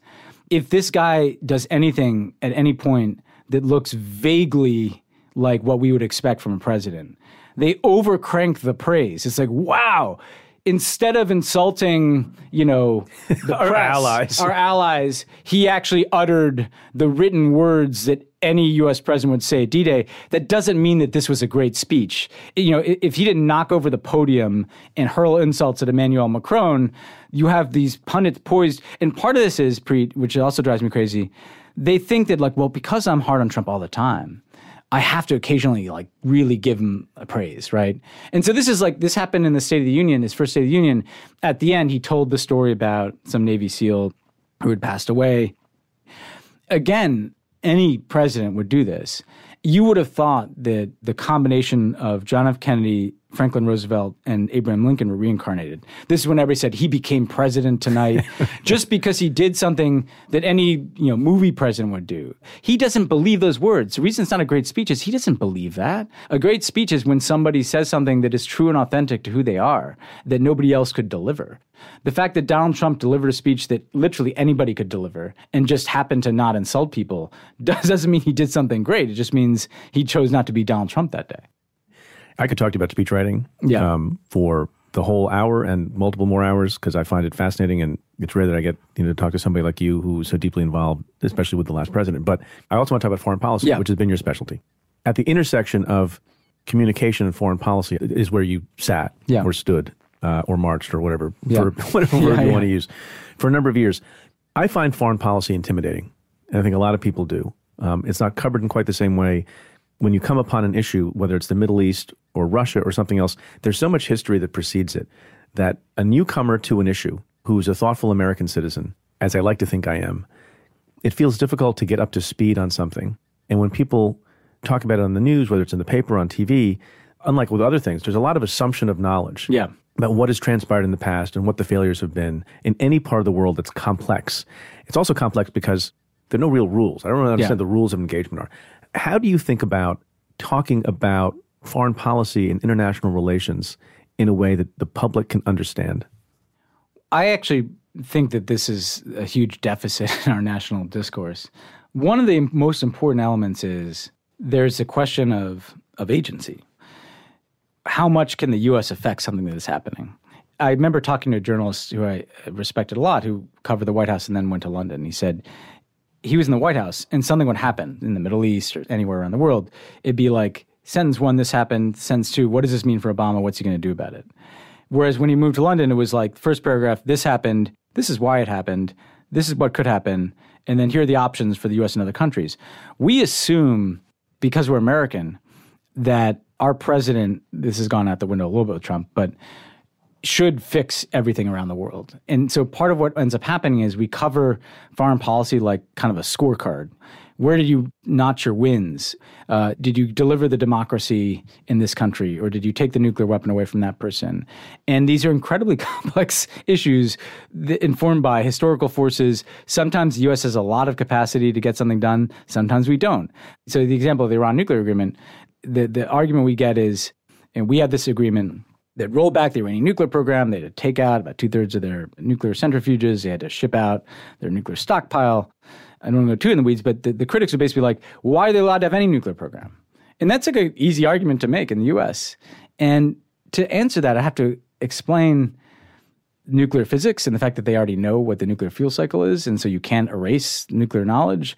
if this guy does anything at any point that looks vaguely like what we would expect from a president, they overcrank the praise. It's like, wow, instead of insulting, you know, our press, allies, our allies, he actually uttered the written words that any U.S. president would say at D-Day. That doesn't mean that this was a great speech. You know, if he didn't knock over the podium and hurl insults at Emmanuel Macron, you have these pundits poised. And part of this is, Preet, which also drives me crazy. They think that, like, well, because I'm hard on Trump all the time, I have to occasionally like really give him a praise, right? And so this is like this happened in the State of the Union, his first State of the Union. At the end, he told the story about some Navy SEAL who had passed away. Again, any president would do this. You would have thought that the combination of John F. Kennedy Franklin Roosevelt and Abraham Lincoln were reincarnated. This is when everybody said he became president tonight just because he did something that any you know movie president would do. He doesn't believe those words. The reason it's not a great speech is he doesn't believe that. A great speech is when somebody says something that is true and authentic to who they are that nobody else could deliver. The fact that Donald Trump delivered a speech that literally anybody could deliver and just happened to not insult people doesn't mean he did something great. It just means he chose not to be Donald Trump that day. I could talk to you about speech writing yeah. um, for the whole hour and multiple more hours because I find it fascinating and it's rare that I get you know to talk to somebody like you who's so deeply involved, especially with the last president. But I also want to talk about foreign policy, yeah. which has been your specialty. At the intersection of communication and foreign policy is where you sat yeah. or stood uh, or marched or whatever for whatever word you want to use for a number of years. I find foreign policy intimidating, and I think a lot of people do. Um, it's not covered in quite the same way when you come upon an issue, whether it's the Middle East or Russia or something else, there's so much history that precedes it that a newcomer to an issue who's a thoughtful American citizen, as I like to think I am, it feels difficult to get up to speed on something. And when people talk about it on the news, whether it's in the paper or on TV, unlike with other things, there's a lot of assumption of knowledge. Yeah. About what has transpired in the past and what the failures have been in any part of the world that's complex. It's also complex because there are no real rules. I don't really understand yeah. the rules of engagement are. How do you think about talking about foreign policy and international relations in a way that the public can understand? I actually think that this is a huge deficit in our national discourse. One of the most important elements is there's a question of, of agency. How much can the U.S. affect something that is happening? I remember talking to a journalist who I respected a lot who covered the White House and then went to London. He said, he was in the White House and something would happen in the Middle East or anywhere around the world, it'd be like, sentence one, this happened. Sentence two, what does this mean for Obama? What's he going to do about it? Whereas when he moved to London, it was like, first paragraph, this happened. This is why it happened. This is what could happen. And then here are the options for the US and other countries. We assume, because we're American, that our president, this has gone out the window a little bit with Trump, but should fix everything around the world. And so part of what ends up happening is we cover foreign policy like kind of a scorecard. Where did you notch your wins? Uh, did you deliver the democracy in this country, or did you take the nuclear weapon away from that person? And these are incredibly complex issues informed by historical forces. Sometimes the U.S. has a lot of capacity to get something done. Sometimes we don't. So the example of the Iran nuclear agreement, the, the argument we get is, and we had this agreement they'd roll back the Iranian nuclear program. They had to take out about two thirds of their nuclear centrifuges. They had to ship out their nuclear stockpile. I don't want to go too in the weeds, but the, the critics are basically like, why are they allowed to have any nuclear program? And that's like an easy argument to make in the US. And to answer that, I have to explain nuclear physics and the fact that they already know what the nuclear fuel cycle is. And so you can't erase nuclear knowledge.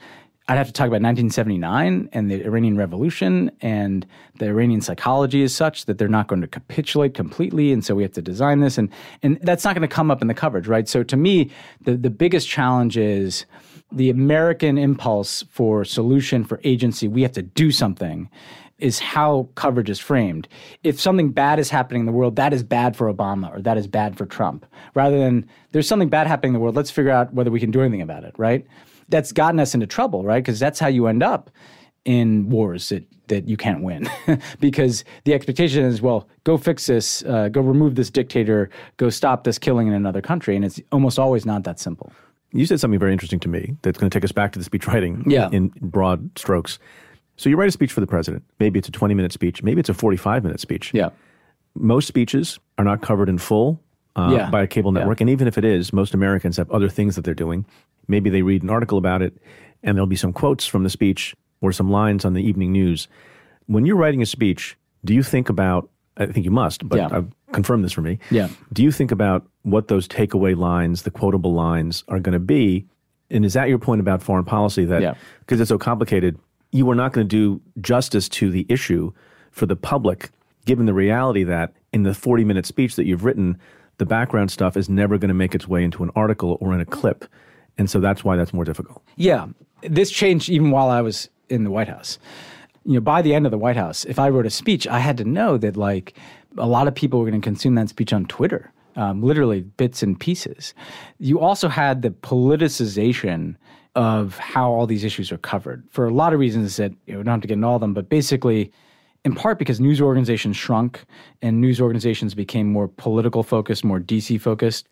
I'd have to talk about 1979 and the Iranian Revolution, and the Iranian psychology is such that they're not going to capitulate completely, and so we have to design this, and and that's not going to come up in the coverage, right? So to me, the the biggest challenge is the American impulse for solution for agency. We have to do something. Is how coverage is framed. If something bad is happening in the world, that is bad for Obama or that is bad for Trump. Rather than there's something bad happening in the world, let's figure out whether we can do anything about it, right? That's gotten us into trouble, right? Because that's how you end up in wars that that you can't win. Because the expectation is well go fix this uh, go remove this dictator go stop this killing in another country. And it's almost always not that simple. You said something very interesting to me that's going to take us back to the speech writing yeah. in broad strokes. So you write a speech for the president. Maybe it's a 20 minute speech. Maybe it's a 45 minute speech. Yeah. Most speeches are not covered in full uh, yeah. by a cable network. Yeah. And even if it is, most Americans have other things that they're doing. Maybe they read an article about it, and there'll be some quotes from the speech or some lines on the evening news. When you're writing a speech, do you think about? I think you must, but Yeah. I've confirmed this for me. Yeah. Do you think about what those takeaway lines, the quotable lines, are going to be? And is that your point about foreign policy? That because it's so complicated, you are not going to do justice to the issue for the public, given the reality that in the 40 minute speech that you've written, the background stuff is never going to make its way into an article or in a clip. And so that's why that's more difficult. Yeah, this changed even while I was in the White House. You know, by the end of the White House, if I wrote a speech, I had to know that like a lot of people were going to consume that speech on Twitter, um, literally bits and pieces. You also had the politicization of how all these issues are covered for a lot of reasons that you know, we don't have to get into all of them, but basically in part because news organizations shrunk and news organizations became more political focused, more DC focused.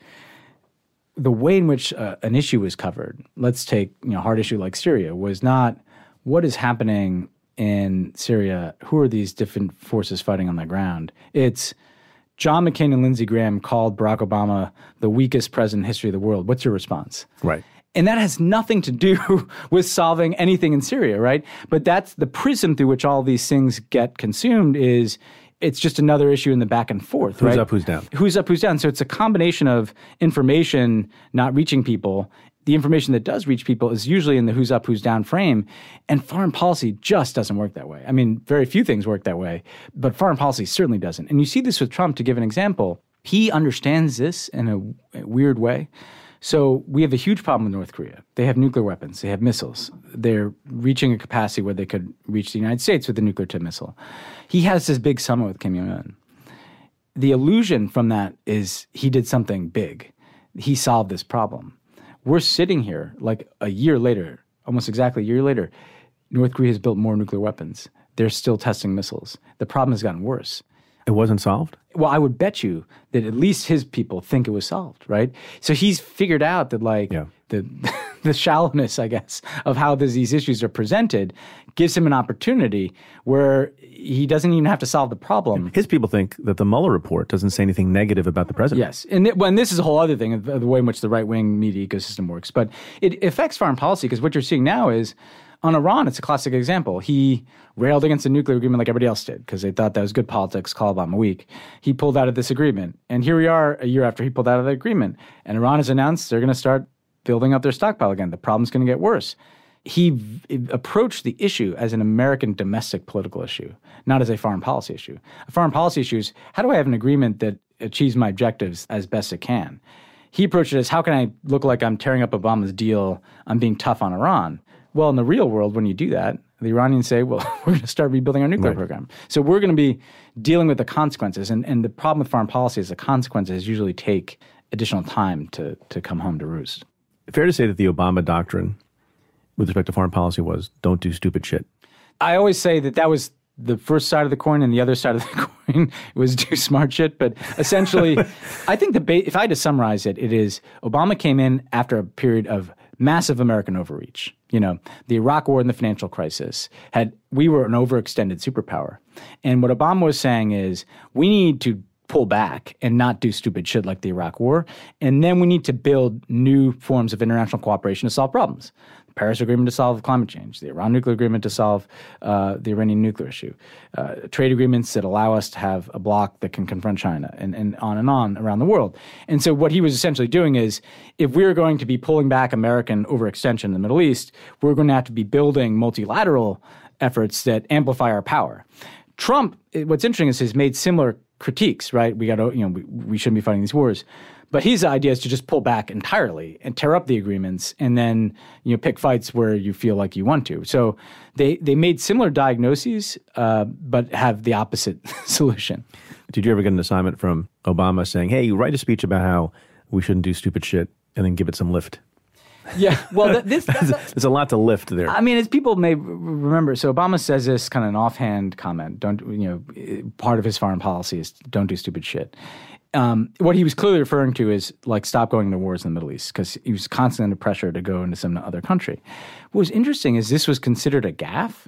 The way in which uh, an issue was covered, let's take you know hard issue like Syria, was not what is happening in Syria. Who are these different forces fighting on the ground? It's John McCain and Lindsey Graham called Barack Obama the weakest president in history of the world. What's your response? Right. And that has nothing to do with solving anything in Syria, right? But that's the prism through which all these things get consumed is it's just another issue in the back and forth, Who's right? up, who's down? Who's up, who's down. So it's a combination of information not reaching people. The information that does reach people is usually in the who's up, who's down frame. And foreign policy just doesn't work that way. I mean, very few things work that way, but foreign policy certainly doesn't. And you see this with Trump, to give an example. He understands this in a, a weird way. So we have a huge problem with North Korea. They have nuclear weapons. They have missiles. They're reaching a capacity where they could reach the United States with a nuclear tip missile. He has this big summit with Kim Jong Un. The illusion from that is he did something big. He solved this problem. We're sitting here like a year later, almost exactly a year later. North Korea has built more nuclear weapons. They're still testing missiles. The problem has gotten worse. It wasn't solved? Well, I would bet you that at least his people think it was solved, right? So he's figured out that like Yeah. the the shallowness, I guess, of how this, these issues are presented gives him an opportunity where he doesn't even have to solve the problem. His people think that the Mueller report doesn't say anything negative about the president. Yes, and, it, well, and this is a whole other thing of the way in which the right wing media ecosystem works. But it affects foreign policy because what you're seeing now is on Iran, it's a classic example. He railed against the nuclear agreement like everybody else did because they thought that was good politics, call Obama weak. He pulled out of this agreement. And here we are a year after he pulled out of the agreement. And Iran has announced they're going to start building up their stockpile again. The problem's going to get worse. He v- approached the issue as an American domestic political issue, not as a foreign policy issue. A foreign policy issue is how do I have an agreement that achieves my objectives as best it can? He approached it as how can I look like I'm tearing up Obama's deal? I'm being tough on Iran. Well, in the real world, when you do that, the Iranians say, well, we're going to start rebuilding our nuclear program. So we're going to be dealing with the consequences. And, and the problem with foreign policy is the consequences usually take additional time to, to come home to roost. Fair to say that the Obama doctrine with respect to foreign policy was don't do stupid shit. I always say that that was the first side of the coin, and the other side of the coin was do smart shit. But essentially, I think the ba- if I had to summarize it, it is Obama came in after a period of massive American overreach. You know, the Iraq War and the financial crisis had we were an overextended superpower, and what Obama was saying is we need to pull back and not do stupid shit like the Iraq War, and then we need to build new forms of international cooperation to solve problems. Paris Agreement to solve climate change, the Iran nuclear agreement to solve uh, the Iranian nuclear issue, uh, trade agreements that allow us to have a bloc that can confront China, and, and on and on around the world. And so, what he was essentially doing is if we're going to be pulling back American overextension in the Middle East, we're going to have to be building multilateral efforts that amplify our power. Trump, what's interesting is he's made similar critiques, right? We got to, you know, we, we shouldn't be fighting these wars. But his idea is to just pull back entirely and tear up the agreements, and then you know pick fights where you feel like you want to. So they they made similar diagnoses, uh, but have the opposite solution. Did you ever get an assignment from Obama saying, hey, write a speech about how we shouldn't do stupid shit and then give it some lift? Yeah, well, th- this there's a lot to lift there. I mean, as people may remember, so Obama says this kind of an offhand comment. Don't you know? Part of his foreign policy is don't do stupid shit. Um, what he was clearly referring to is like stop going to wars in the Middle East because he was constantly under pressure to go into some other country. What was interesting is this was considered a gaffe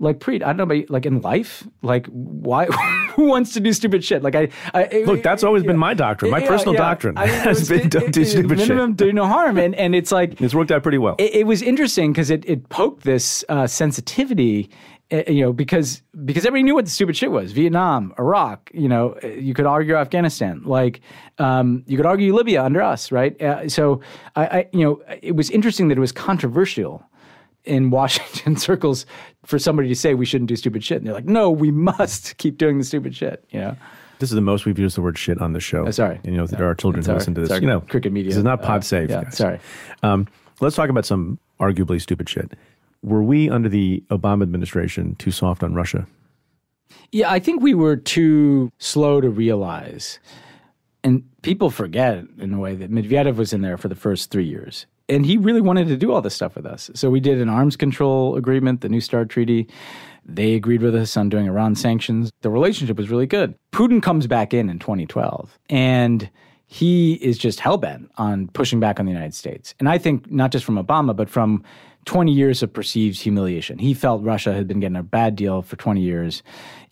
like Preet, I don't know, but like in life, like why? who wants to do stupid shit? Like I, I look, that's always yeah, been my doctrine. My yeah, personal yeah. doctrine I mean, has was, been don't do stupid minimum shit. Minimum do no harm, and and it's like it's worked out pretty well. It, it was interesting because it it poked this uh, sensitivity. Uh, you know, because because everybody knew what the stupid shit was. Vietnam, Iraq. You know, you could argue Afghanistan. Like, um, you could argue Libya under us, right? Uh, so, I, I, you know, it was interesting that it was controversial in Washington circles for somebody to say we shouldn't do stupid shit. And they're like, no, we must keep doing the stupid shit. You know? This is the most we've used the word shit on the show. Oh, sorry. And, you know, there are children who listen to this. Sorry. You know, Crooked Media. This is not pod uh, safe. Yeah, guys. sorry. Um, let's talk about some arguably stupid shit. Were we under the Obama administration too soft on Russia? Yeah, I think we were too slow to realize. And people forget in a way that Medvedev was in there for the first three years and he really wanted to do all this stuff with us. So we did an arms control agreement, the New START Treaty. They agreed with us on doing Iran sanctions. The relationship was really good. Putin comes back in in 2012, and he is just hellbent on pushing back on the United States. And I think not just from Obama, but from 20 years of perceived humiliation. He felt Russia had been getting a bad deal for 20 years.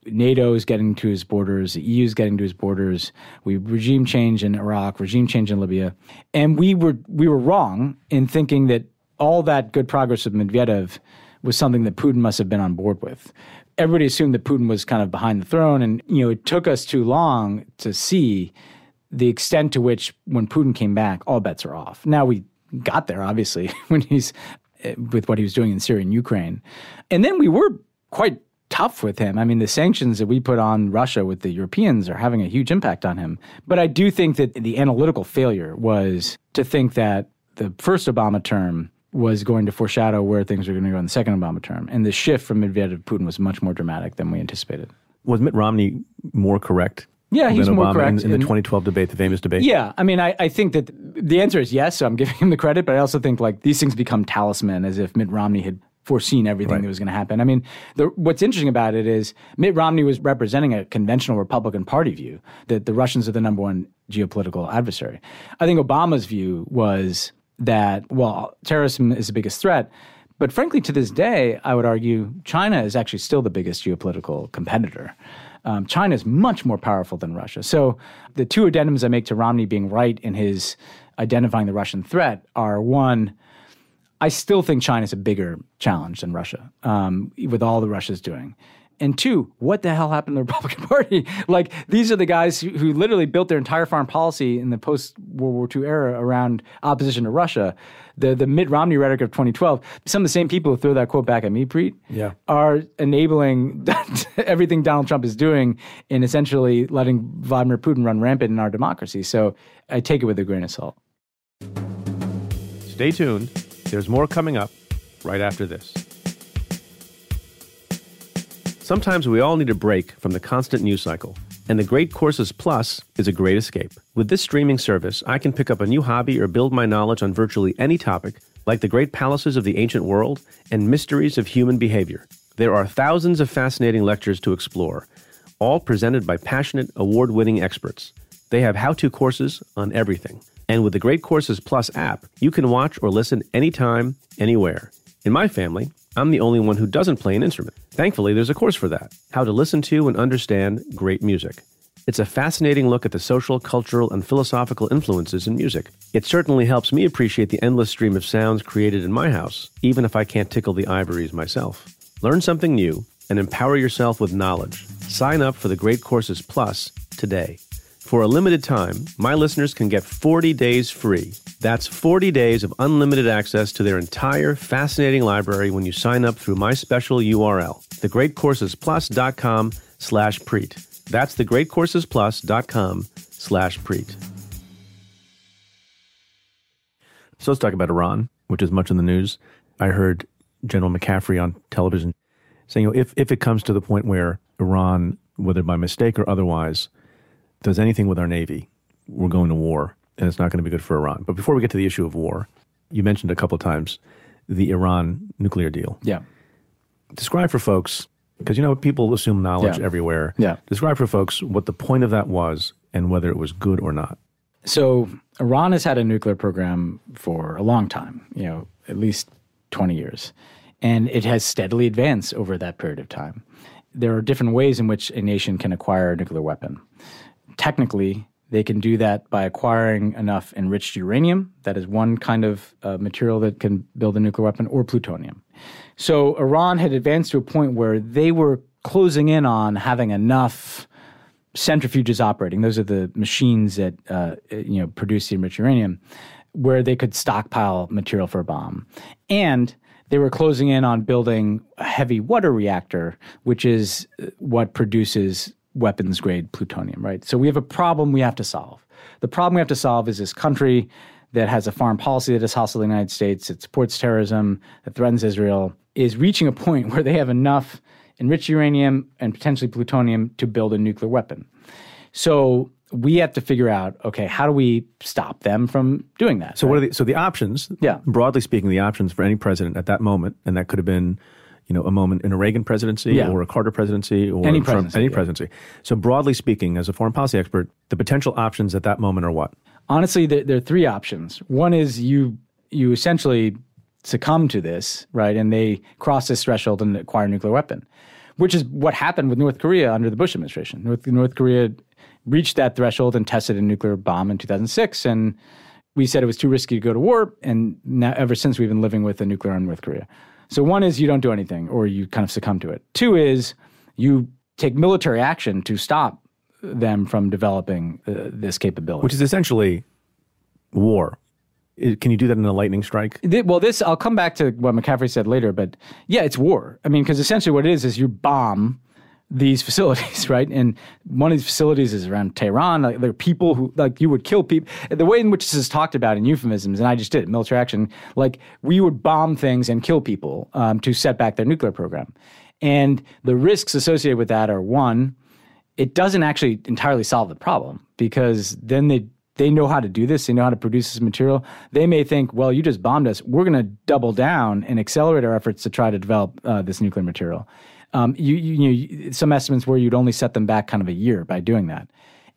NATO is getting to his borders, the EU is getting to his borders. We regime change in Iraq, regime change in Libya, and we were we were wrong in thinking that all that good progress of Medvedev was something that Putin must have been on board with. Everybody assumed that Putin was kind of behind the throne, and you know it took us too long to see the extent to which, when Putin came back, all bets are off. Now we got there, obviously, when he's with what he was doing in Syria and Ukraine, and then we were quite tough with him. I mean, the sanctions that we put on Russia with the Europeans are having a huge impact on him. But I do think that the analytical failure was to think that the first Obama term was going to foreshadow where things were going to go in the second Obama term. And the shift from Medvedev to Putin was much more dramatic than we anticipated. Was Mitt Romney more correct yeah, he's more correct in, in the 2012 debate, the famous debate. Yeah, I mean, I, I think that the answer is yes. So I'm giving him the credit, but I also think like these things become talisman, as if Mitt Romney had foreseen everything right. that was going to happen. I mean, the, what's interesting about it is Mitt Romney was representing a conventional Republican Party view that the Russians are the number one geopolitical adversary. I think Obama's view was that, well, terrorism is the biggest threat. But frankly, to this day, I would argue China is actually still the biggest geopolitical competitor. Um, China is much more powerful than Russia. So the two addendums I make to Romney being right in his identifying the Russian threat are one, I still think China is a bigger challenge than Russia, um, with all the Russia's doing. And two, what the hell happened to the Republican Party? like, these are the guys who, who literally built their entire foreign policy in the post World War II era around opposition to Russia. The, the Mitt Romney rhetoric of 2012, some of the same people who throw that quote back at me, Preet, yeah. are enabling everything Donald Trump is doing in essentially letting Vladimir Putin run rampant in our democracy. So I take it with a grain of salt. Stay tuned. There's more coming up right after this. Sometimes we all need a break from the constant news cycle, and the Great Courses Plus is a great escape. With this streaming service, I can pick up a new hobby or build my knowledge on virtually any topic, like the great palaces of the ancient world and mysteries of human behavior. There are thousands of fascinating lectures to explore, all presented by passionate, award winning experts. They have how to courses on everything and with the Great Courses Plus app, you can watch or listen anytime, anywhere. In my family, I'm the only one who doesn't play an instrument. Thankfully, there's a course for that how to listen to and understand great music. It's a fascinating look at the social, cultural, and philosophical influences in music. It certainly helps me appreciate the endless stream of sounds created in my house, even if I can't tickle the ivories myself. Learn something new and empower yourself with knowledge. Sign up for the Great Courses Plus today. For a limited time, my listeners can get 40 days free. That's 40 days of unlimited access to their entire fascinating library when you sign up through my special URL, thegreatcoursesplus.com slash preet. That's thegreatcoursesplus.com slash preet. So let's talk about Iran, which is much in the news. I heard General McCaffrey on television saying, you know, if, if it comes to the point where Iran, whether by mistake or otherwise, does anything with our Navy, we're going to war, and it's not going to be good for Iran. But before we get to the issue of war, you mentioned a couple of times the Iran nuclear deal. Yeah. Describe for folks, because you know people assume knowledge Yeah. everywhere. Yeah. Describe for folks what the point of that was and whether it was good or not. So Iran has had a nuclear program for a long time, you know, at least 20 years. And it has steadily advanced over that period of time. There are different ways in which a nation can acquire a nuclear weapon. Technically, they can do that by acquiring enough enriched uranium. That is one kind of uh, material that can build a nuclear weapon, or plutonium. So Iran had advanced to a point where they were closing in on having enough centrifuges operating. Those are the machines that uh, you know produce the enriched uranium, where they could stockpile material for a bomb, and they were closing in on building a heavy water reactor, which is uh, what produces weapons grade plutonium. Right. So we have a problem we have to solve. The problem we have to solve is this country that has a foreign policy that is hostile to the United States, it supports terrorism, that threatens Israel, is reaching a point where they have enough enriched uranium and potentially plutonium to build a nuclear weapon. So we have to figure out, okay, how do we stop them from doing that? So what are the so the options? Yeah. Broadly speaking, the options for any president at that moment, and that could have been, you know, a moment in a Reagan presidency Yeah. or a Carter presidency or Any a Trump, presidency, any yeah. presidency. So broadly speaking, as a foreign policy expert, the potential options at that moment are what? honestly, there, there are three options. One is you you essentially succumb to this, right, and they cross this threshold and acquire a nuclear weapon, which is what happened with North Korea under the Bush administration. North North Korea reached that threshold and tested a nuclear bomb in 2006, and we said it was too risky to go to war, and now ever since we've been living with a nuclear on North Korea. So one is you don't do anything, or you kind of succumb to it. Two is you take military action to stop them from developing uh, this capability. Which is essentially war. Can you do that in a lightning strike? Well, this I'll come back to what McCaffrey said later, but yeah, it's war. I mean, because essentially what it is is you bomb these facilities, right? And one of these facilities is around Tehran. Like, there are people who like you would kill people. The way in which this is talked about in euphemisms, and I just did it, military action. Like we would bomb things and kill people um, to set back their nuclear program, and the risks associated with that are one, it doesn't actually entirely solve the problem because then they they know how to do this. They know how to produce this material. They may think, well, you just bombed us. We're going to double down and accelerate our efforts to try to develop uh, this nuclear material. Um, you, you, you some estimates where you'd only set them back kind of a year by doing that,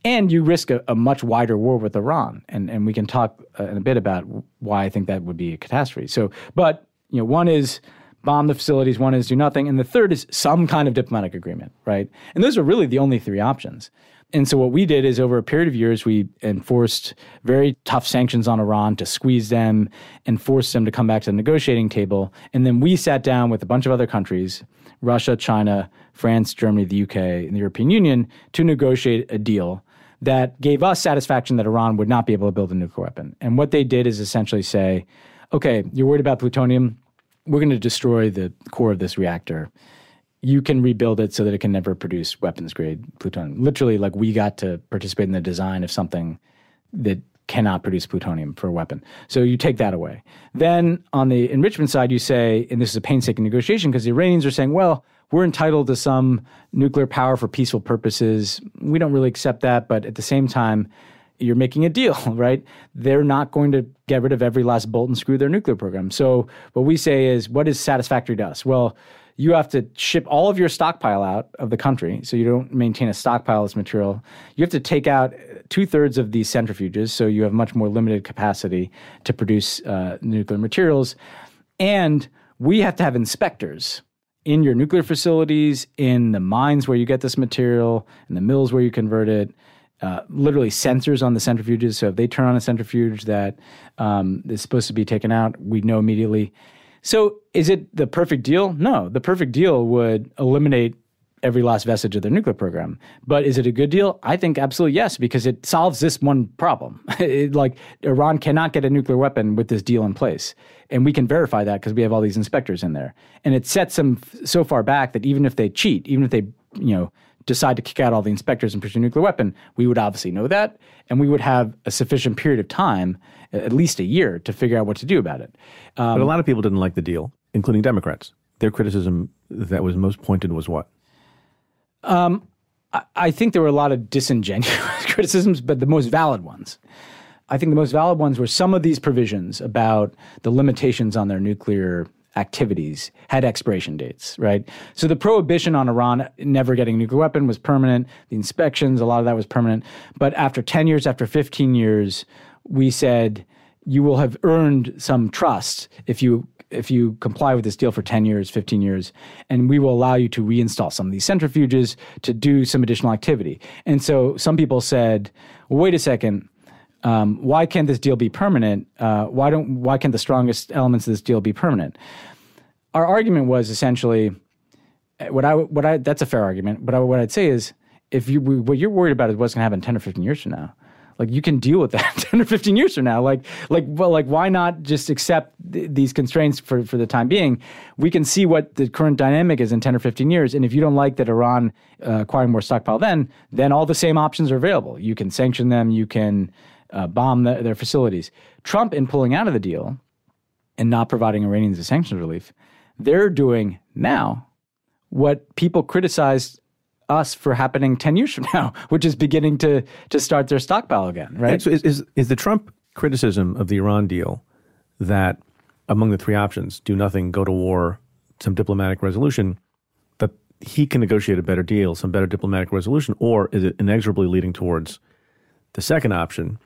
and you risk a, a much wider war with Iran. And and we can talk uh, in a bit about why I think that would be a catastrophe. So, but you know, one is bomb the facilities, one is do nothing, and the third is some kind of diplomatic agreement, right? And those are really the only three options. And so what we did is over a period of years, we enforced very tough sanctions on Iran to squeeze them and force them to come back to the negotiating table. And then we sat down with a bunch of other countries, Russia, China, France, Germany, the UK, and the European Union to negotiate a deal that gave us satisfaction that Iran would not be able to build a nuclear weapon. And what they did is essentially say, okay, you're worried about plutonium. We're going to destroy the core of this reactor you can rebuild it so that it can never produce weapons grade plutonium. Literally, like we got to participate in the design of something that cannot produce plutonium for a weapon. So you take that away. Then on the enrichment side, you say, and this is a painstaking negotiation because the Iranians are saying, well, we're entitled to some nuclear power for peaceful purposes. We don't really accept that, but at the same time, you're making a deal, right? They're not going to get rid of every last bolt and screw their nuclear program. So what we say is, what is satisfactory to us? Well, you have to ship all of your stockpile out of the country, so you don't maintain a stockpile of this material. You have to take out two thirds of these centrifuges, so you have much more limited capacity to produce uh, nuclear materials. And we have to have inspectors in your nuclear facilities, in the mines where you get this material, in the mills where you convert it. Uh, literally sensors on the centrifuges. So if they turn on a centrifuge that um, is supposed to be taken out, we know immediately. So is it the perfect deal? No. The perfect deal would eliminate every last vestige of their nuclear program. But is it a good deal? I think absolutely yes, because it solves this one problem. It- like Iran cannot get a nuclear weapon with this deal in place. And we can verify that because we have all these inspectors in there. And it sets them f- so far back that even if they cheat, even if they, you know, decide to kick out all the inspectors and pursue a nuclear weapon, we would obviously know that. And we would have a sufficient period of time, at least a year, to figure out what to do about it. Um, but a lot of people didn't like the deal, including Democrats. Their criticism that was most pointed was what? Um, I think there were a lot of disingenuous criticisms, but the most valid ones. I think the most valid ones were some of these provisions about the limitations on their nuclear activities had expiration dates, right? So the prohibition on Iran never getting a nuclear weapon was permanent. The inspections, a lot of that was permanent. But after 10 years, after 15 years, we said you will have earned some trust if you if you comply with this deal for 10 years, 15 years, and we will allow you to reinstall some of these centrifuges to do some additional activity. And so some people said, well, wait a second, um, why can't this deal be permanent? Uh, why don't why can't the strongest elements of this deal be permanent? Our argument was essentially what I what I that's a fair argument, but I, what I'd say is if you what you're worried about is what's going to happen 10 or 15 years from now like you can deal with that 10 or 15 years from now like like well like why not just accept th- these constraints for for the time being we can see what the current dynamic is in 10 or 15 years and if you don't like that iran uh, acquiring more stockpile then then all the same options are available you can sanction them you can uh, bomb the, their facilities trump in pulling out of the deal and not providing iranians a sanctions relief they're doing now what people criticized us for happening 10 years from now, which is beginning to to start their stockpile again, right? So is, is, is the Trump criticism of the Iran deal that among the three options, do nothing, go to war, some diplomatic resolution, that he can negotiate a better deal, some better diplomatic resolution, or is it inexorably leading towards the second option,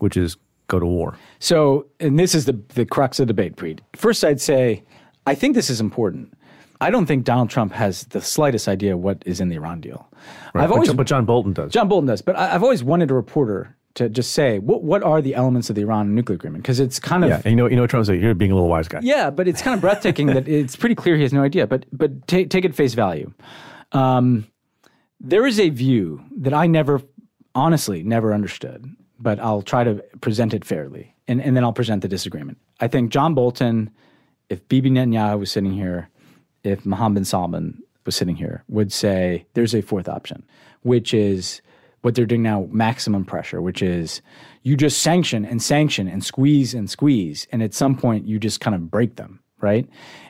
which is go to war? So, and this is the the crux of the debate, Preet. First, I'd say I think this is important I don't think Donald Trump has the slightest idea what is in the Iran deal. Right. I've always, but John Bolton does. John Bolton does. But I, have always wanted a reporter to just say what what are the elements of the Iran nuclear agreement because it's kind of yeah. You know you know what Trump said you're being a little wise guy. Yeah, but it's kind of breathtaking that it's pretty clear he has no idea. But but take take it face value. Um, there is a view that I never honestly never understood, but I'll try to present it fairly, and and then I'll present the disagreement. I think John Bolton, if Bibi Netanyahu was sitting here if Mohammed bin Salman was sitting here, would say there's a fourth option, which is what they're doing now maximum pressure, which is you just sanction and sanction and squeeze and squeeze. And at some point, you just kind of break them, right?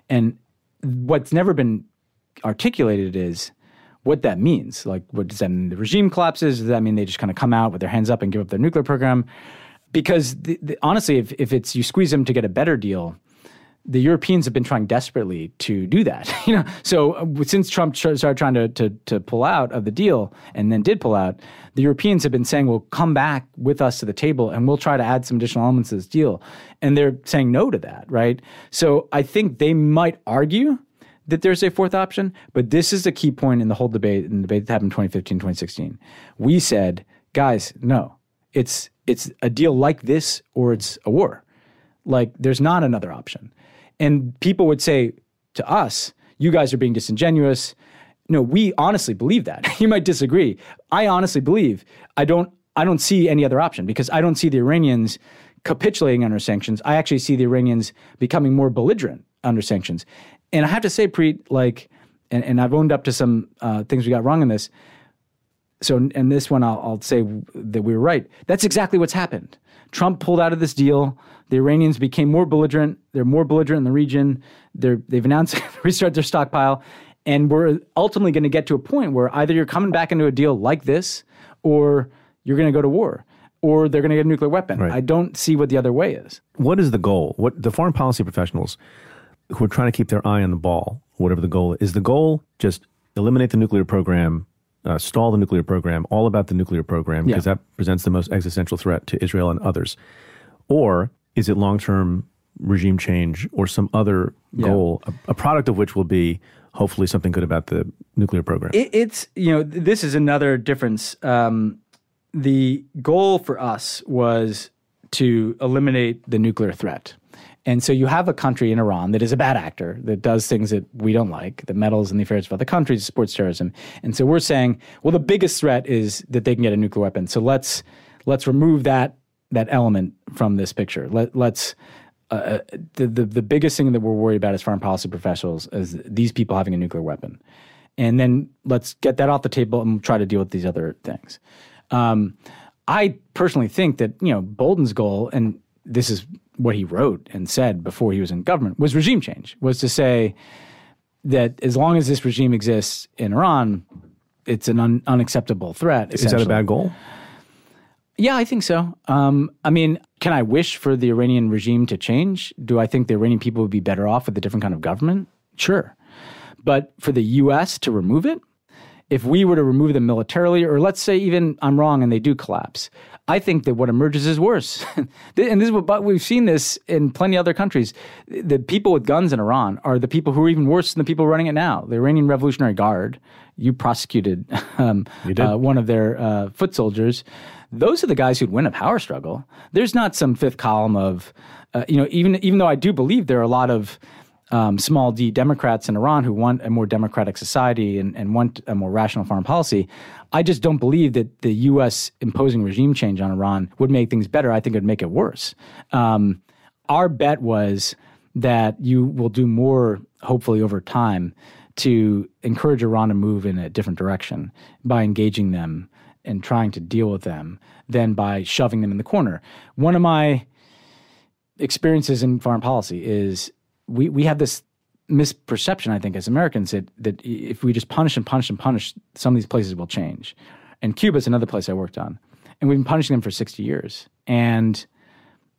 And what's never been articulated is what that means. Like, what does that mean? The regime collapses? Does that mean they just kind of come out with their hands up and give up their nuclear program? Because the, the, honestly, if, if it's you squeeze them to get a better deal, the Europeans have been trying desperately to do that. you know, so uh, since Trump started trying to, to, to pull out of the deal and then did pull out, the Europeans have been saying, "Well, come back with us to the table, and we'll try to add some additional elements to this deal." And they're saying no to that, right? So I think they might argue that there's a fourth option, but this is the key point in the whole debate, in the debate that happened in 2015, 2016. We said, guys, no, it's it's a deal like this or it's a war. Like there's not another option. And people would say to us, you guys are being disingenuous. No, we honestly believe that. you might disagree. I honestly believe I don't I don't see any other option because I don't see the Iranians capitulating under sanctions. I actually see the Iranians becoming more belligerent under sanctions. And I have to say, Preet, like, and, and I've owned up to some uh, things we got wrong in this. So, and this one, I'll, I'll say that we were right. That's exactly what's happened. Trump pulled out of this deal. The Iranians became more belligerent. They're more belligerent in the region. They're, they've announced restart their stockpile. And we're ultimately going to get to a point where either you're coming back into a deal like this or you're going to go to war or they're going to get a nuclear weapon. Right. I don't see what the other way is. What is the goal? What the foreign policy professionals who are trying to keep their eye on the ball, whatever the goal is, the goal just eliminate the nuclear program, uh, stall the nuclear program, all about the nuclear program because yeah. that presents the most existential threat to Israel and others, or is it long term regime change or some other goal, a, a, product of which will be hopefully something good about the nuclear program? It, it's, you know, this is another difference. Um, the goal for us was to eliminate the nuclear threat. And so you have a country in Iran that is a bad actor, that does things that we don't like, that meddles in the affairs of other countries, supports terrorism. And so we're saying, well, the biggest threat is that they can get a nuclear weapon. So let's let's remove that that element from this picture. Let, let's uh, uh, the, the the biggest thing that we're worried about as foreign policy professionals is these people having a nuclear weapon, and then let's get that off the table and try to deal with these other things. Um, I personally think that you know Bolton's goal, and this is what he wrote and said before he was in government, was regime change. Was to say that as long as this regime exists in Iran, it's an un- unacceptable threat. Is that a bad goal? Yeah, I think so. Um, I mean, can I wish for the Iranian regime to change? Do I think the Iranian people would be better off with a different kind of government? Sure. But for the U.S. to remove it, if we were to remove them militarily, or let's say even I'm wrong and they do collapse, I think that what emerges is worse. and this is what but we've seen this in plenty of other countries. The people with guns in Iran are the people who are even worse than the people running it now. The Iranian Revolutionary Guard, you prosecuted um, you uh, one of their uh, foot soldiers those are the guys who'd win a power struggle. There's not some fifth column of, uh, you know, even even though I do believe there are a lot of um, small d Democrats in Iran who want a more democratic society and, and want a more rational foreign policy. I just don't believe that the U.S. imposing regime change on Iran would make things better. I think it would make it worse. Um, our bet was that you will do more, hopefully, over time to encourage Iran to move in a different direction by engaging them and trying to deal with them than by shoving them in the corner. One of my experiences in foreign policy is we, we have this misperception, I think, as Americans that, that if we just punish and punish and punish, some of these places will change. And Cuba is another place I worked on. And we've been punishing them for 60 years. And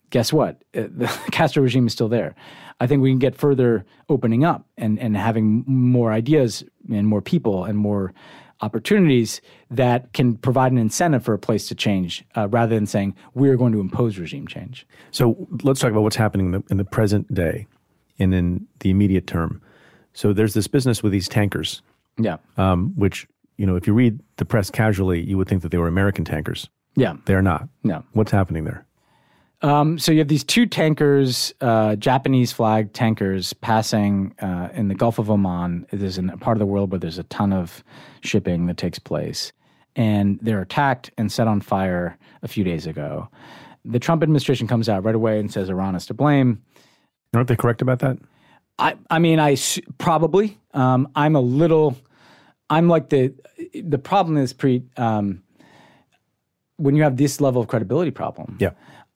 guess what? Uh, the Castro regime is still there. I think we can get further opening up and, and having more ideas and more people and more opportunities that can provide an incentive for a place to change uh, rather than saying we're going to impose regime change. So let's talk about what's happening in the, in the present day and in the immediate term. So there's this business with these tankers. Yeah. Um, which, you know, if you read the press casually, you would think that they were American tankers. Yeah. They're not. No. What's happening there? Um, so you have these two tankers, uh, Japanese flag tankers, passing uh, in the Gulf of Oman. There's a part of the world where there's a ton of shipping that takes place, and they're attacked and set on fire a few days ago. The Trump administration comes out right away and says Iran is to blame. Aren't they correct about that? I, I mean, I probably. Um, I'm a little. I'm like the. The problem is Preet. Um, when you have this level of credibility problem. Yeah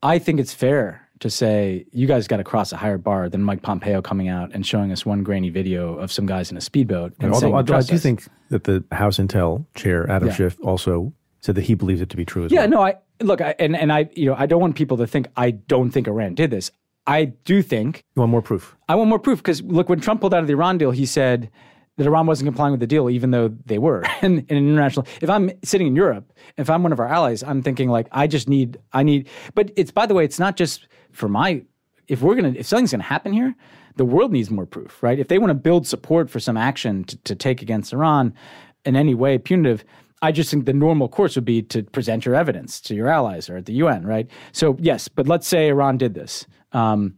I think it's fair to say you guys got to cross a higher bar than Mike Pompeo coming out and showing us one grainy video of some guys in a speedboat. And although, although I do think that the House Intel chair Adam yeah. Schiff also said that he believes it to be true as yeah, well. Yeah, no, I look, I, and and I you know I don't want people to think I don't think Iran did this. I do think you want more proof. I want more proof because look, when Trump pulled out of the Iran deal, he said that Iran wasn't complying with the deal, even though they were. and in international, if I'm sitting in Europe, if I'm one of our allies, I'm thinking like, I just need, I need. But it's by the way, it's not just for my. If we're gonna, if something's gonna happen here, the world needs more proof, right? If they want to build support for some action to, to take against Iran in any way punitive, I just think the normal course would be to present your evidence to your allies or at the UN, right? So yes, but let's say Iran did this. Um,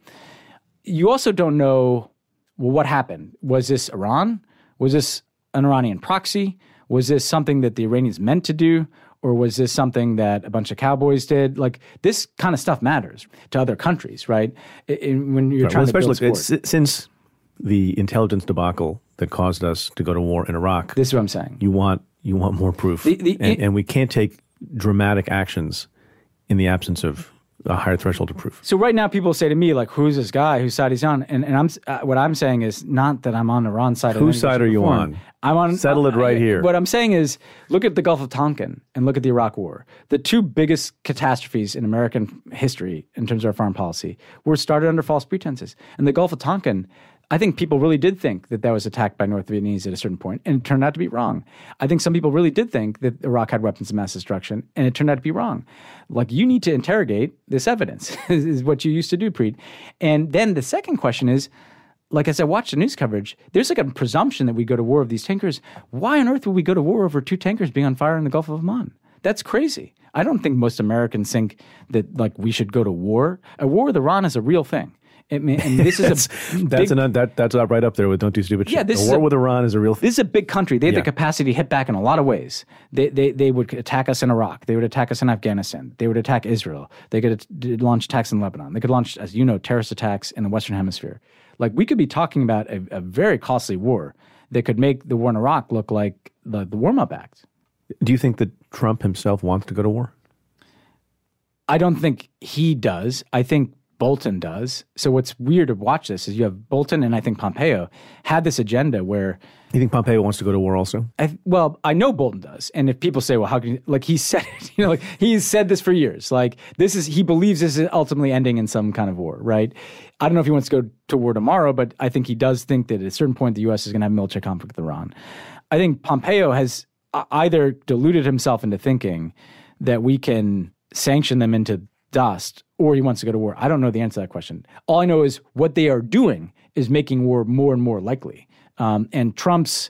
you also don't know well what happened. Was this Iran? Was this an Iranian proxy? Was this something that the Iranians meant to do? Or was this something that a bunch of cowboys did? Like this kind of stuff matters to other countries, right? In, when you're right. trying well, to build sport. since the intelligence debacle that caused us to go to war in Iraq. This is what I'm saying. You want you want more proof, the, the, and, and we can't take dramatic actions in the absence of a higher threshold of proof. So right now, people say to me, like, "Who's this guy? Whose side he's on?" And and I'm uh, what I'm saying is not that I'm on the wrong side. Whose side are you on? I'm on. Settle it right I, here. What I'm saying is, look at the Gulf of Tonkin and look at the Iraq War. The two biggest catastrophes in American history in terms of our foreign policy were started under false pretenses. And the Gulf of Tonkin I think people really did think that that was attacked by North Vietnamese at a certain point, and it turned out to be wrong. I think some people really did think that Iraq had weapons of mass destruction, and it turned out to be wrong. Like, you need to interrogate this evidence, is what you used to do, Preet. And then the second question is, like as I watched the news coverage, there's like a presumption that we go to war with these tankers. Why on earth would we go to war over two tankers being on fire in the Gulf of Oman? That's crazy. I don't think most Americans think that like we should go to war. A war with Iran is a real thing. And, and this is a that's an, that that's right up there with don't do stupid yeah, shit. This the war a, with Iran is a real. This is a big country. They have yeah. the capacity to hit back in a lot of ways. They, they they would attack us in Iraq. They would attack us in Afghanistan. They would attack Israel. They could launch attacks in Lebanon. They could launch, as you know, terrorist attacks in the Western Hemisphere. Like we could be talking about a, a very costly war that could make the war in Iraq look like the, the warm up act. Do you think that Trump himself wants to go to war? I don't think he does. I think Bolton does. So what's weird to watch this is you have Bolton and I think Pompeo had this agenda where You think Pompeo wants to go to war also? I, well, I know Bolton does, and if people say, "Well, how can you?" Like he said it, you know, like he's said this for years. Like this is he believes this is ultimately ending in some kind of war, right? I don't know if he wants to go to war tomorrow, but I think he does think that at a certain point the U.S. is going to have military conflict with Iran. I think Pompeo has either deluded himself into thinking that we can sanction them into dust, or he wants to go to war. I don't know the answer to that question. All I know is what they are doing is making war more and more likely. Um, and Trump's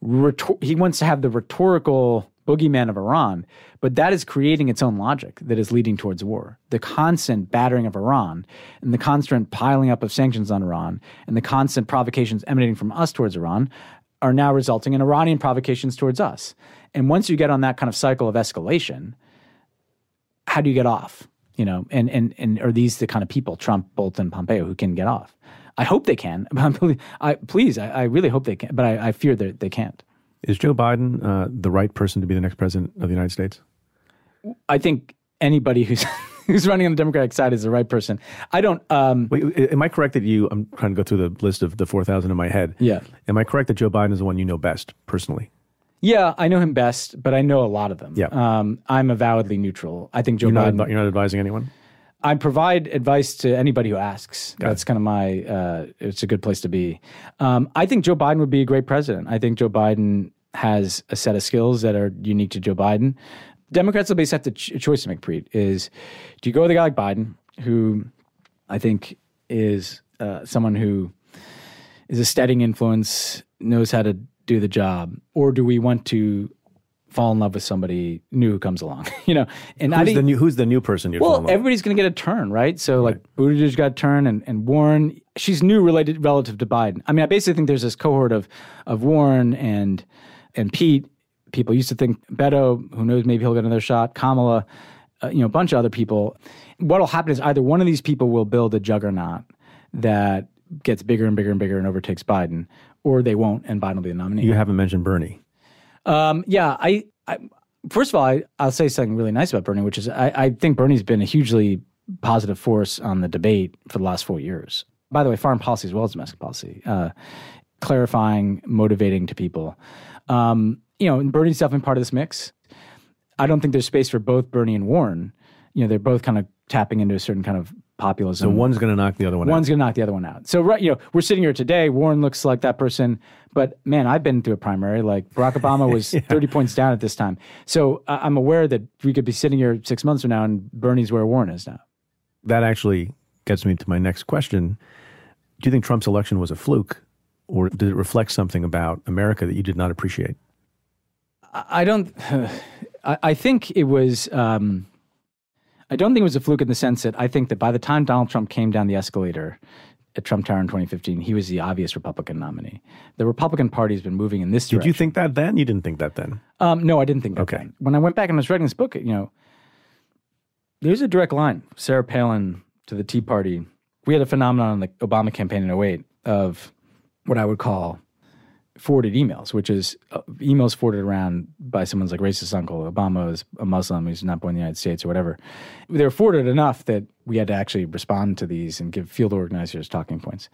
rhetor- he wants to have the rhetorical boogeyman of Iran, but that is creating its own logic that is leading towards war. The constant battering of Iran and the constant piling up of sanctions on Iran and the constant provocations emanating from us towards Iran are now resulting in Iranian provocations towards us. And once you get on that kind of cycle of escalation, how do you get off? You know, and and and are these the kind of people, Trump, Bolton, Pompeo, who can get off? I hope they can. I, please, I, I really hope they can, but I, I fear that they can't. Is Joe Biden uh, the right person to be the next president of the United States? I think anybody who's who's running on the Democratic side is the right person. I don't. Um, Wait, am I correct that you? I'm trying to go through the list of the four thousand in my head. Yeah. Am I correct that Joe Biden is the one you know best personally? Yeah, I know him best, but I know a lot of them. Yeah. Um, I'm avowedly neutral. I think Joe You're Biden. advi- you're not advising anyone. I provide advice to anybody who asks. That's kind of my. Uh, it's a good place to be. Um, I think Joe Biden would be a great president. I think Joe Biden has a set of skills that are unique to Joe Biden. Democrats will basically have to ch- choice to make. Preet is, do you go with a guy like Biden, who I think is uh, someone who is a steadying influence, knows how to do the job, or do we want to fall in love with somebody new who comes along? you know, and Who's the new Who's the new person in well, everybody's going to get a turn, right? So, like, Buttigieg got a turn, and, and Warren, she's new related relative to Biden. I mean, I basically think there's this cohort of of Warren and and Pete. People used to think Beto, who knows, maybe he'll get another shot. Kamala, uh, you know, a bunch of other people. What'll happen is either one of these people will build a juggernaut that gets bigger and bigger and bigger and overtakes Biden, or they won't, and Biden will be the nominee. You haven't mentioned Bernie. Um, yeah, I, I first of all, I, I'll say something really nice about Bernie, which is I, I think Bernie's been a hugely positive force on the debate for the last four years. By the way, foreign policy as well as domestic policy, uh, clarifying, motivating to people. Um, you know, and Bernie's definitely part of this mix. I don't think there's space for both Bernie and Warren. You know, they're both kind of tapping into a certain kind of populism. So one's going to knock the other one One's out. going to knock the other one out. So right, you know, we're sitting here today. Warren looks like that person, but man, I've been through a primary. Like Barack Obama was thirty points down at this time. So I I'm aware that we could be sitting here six months from now, and Bernie's where Warren is now. That actually gets me to my next question. Do you think Trump's election was a fluke, or did it reflect something about America that you did not appreciate? I don't. I, I think it was. Um, I don't think it was a fluke in the sense that I think that by the time Donald Trump came down the escalator at Trump Tower in 2015, he was the obvious Republican nominee. The Republican Party has been moving in this Did direction. Did you think that then? You didn't think that then. Um, no, I didn't think that. Okay. then. When I went back and was writing this book, you know, there's a direct line. Sarah Palin to the Tea Party. We had a phenomenon in the Obama campaign in 08 of what I would call forwarded emails, which is uh, emails forwarded around by someone's like racist uncle. Obama is a Muslim who's not born in the United States or whatever. They were forwarded enough that we had to actually respond to these and give field organizers talking points.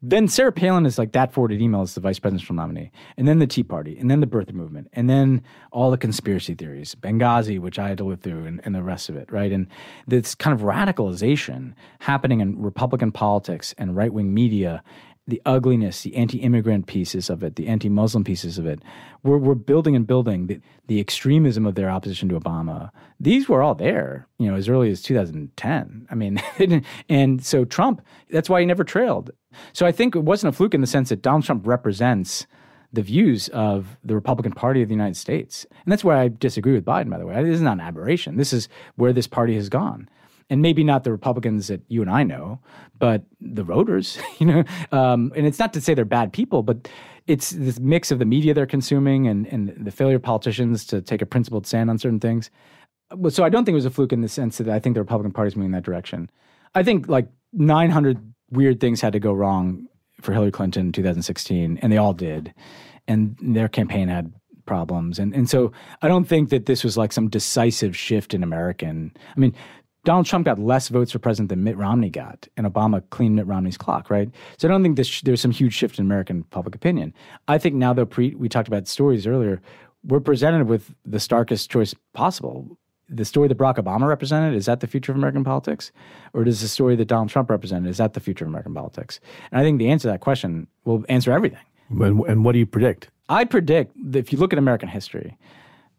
Then Sarah Palin is like that forwarded email is the vice presidential nominee, and then the Tea Party, and then the birther movement, and then all the conspiracy theories, Benghazi, which I had to live through, and, and the rest of it, right? And this kind of radicalization happening in Republican politics and right wing media the ugliness, the anti-immigrant pieces of it, the anti-Muslim pieces of it. We're, we're building and building the, the extremism of their opposition to Obama. These were all there, you know, as early as 2010. I mean, and so Trump, that's why he never trailed. So I think it wasn't a fluke in the sense that Donald Trump represents the views of the Republican Party of the United States. And that's where I disagree with Biden, by the way. This is not an aberration. This is where this party has gone and maybe not the Republicans that you and I know, but the voters, you know. Um, and it's not to say they're bad people, but it's this mix of the media they're consuming and, and the failure of politicians to take a principled stand on certain things. So I don't think it was a fluke in the sense that I think the Republican Party is moving in that direction. I think like 900 weird things had to go wrong for Hillary Clinton in 2016, and they all did. And their campaign had problems. And, and so I don't think that this was like some decisive shift in American. I mean, Donald Trump got less votes for president than Mitt Romney got, and Obama cleaned Mitt Romney's clock, right? So I don't think there's some huge shift in American public opinion. I think now, though, Preet, we talked about stories earlier, we're presented with the starkest choice possible. The story that Barack Obama represented, is that the future of American politics? Or does the story that Donald Trump represented, is that the future of American politics? And I think the answer to that question will answer everything. And, and what do you predict? I predict that if you look at American history,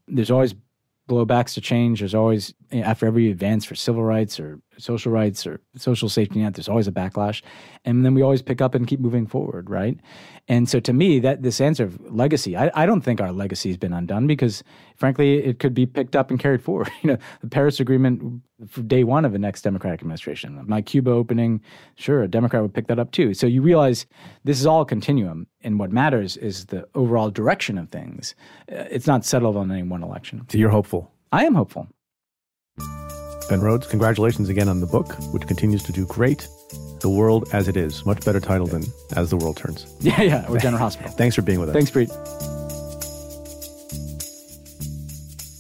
there's always blowbacks to change. There's always, after every advance for civil rights or social rights or social safety net, there's always a backlash. And then we always pick up and keep moving forward, right? And so to me, that this answer of legacy, I, I don't think our legacy has been undone because, frankly, it could be picked up and carried forward. You know, the Paris Agreement, for day one of the next Democratic administration, my Cuba opening, sure, a Democrat would pick that up too. So you realize this is all a continuum, and what matters is the overall direction of things. Uh, it's not settled on any one election. So you're hopeful. I am hopeful. Ben Rhodes, congratulations again on the book, which continues to do great. The World as It Is. Much better title than As the World Turns. Yeah, yeah, or General Hospital. Thanks for being with us. Thanks, Preet.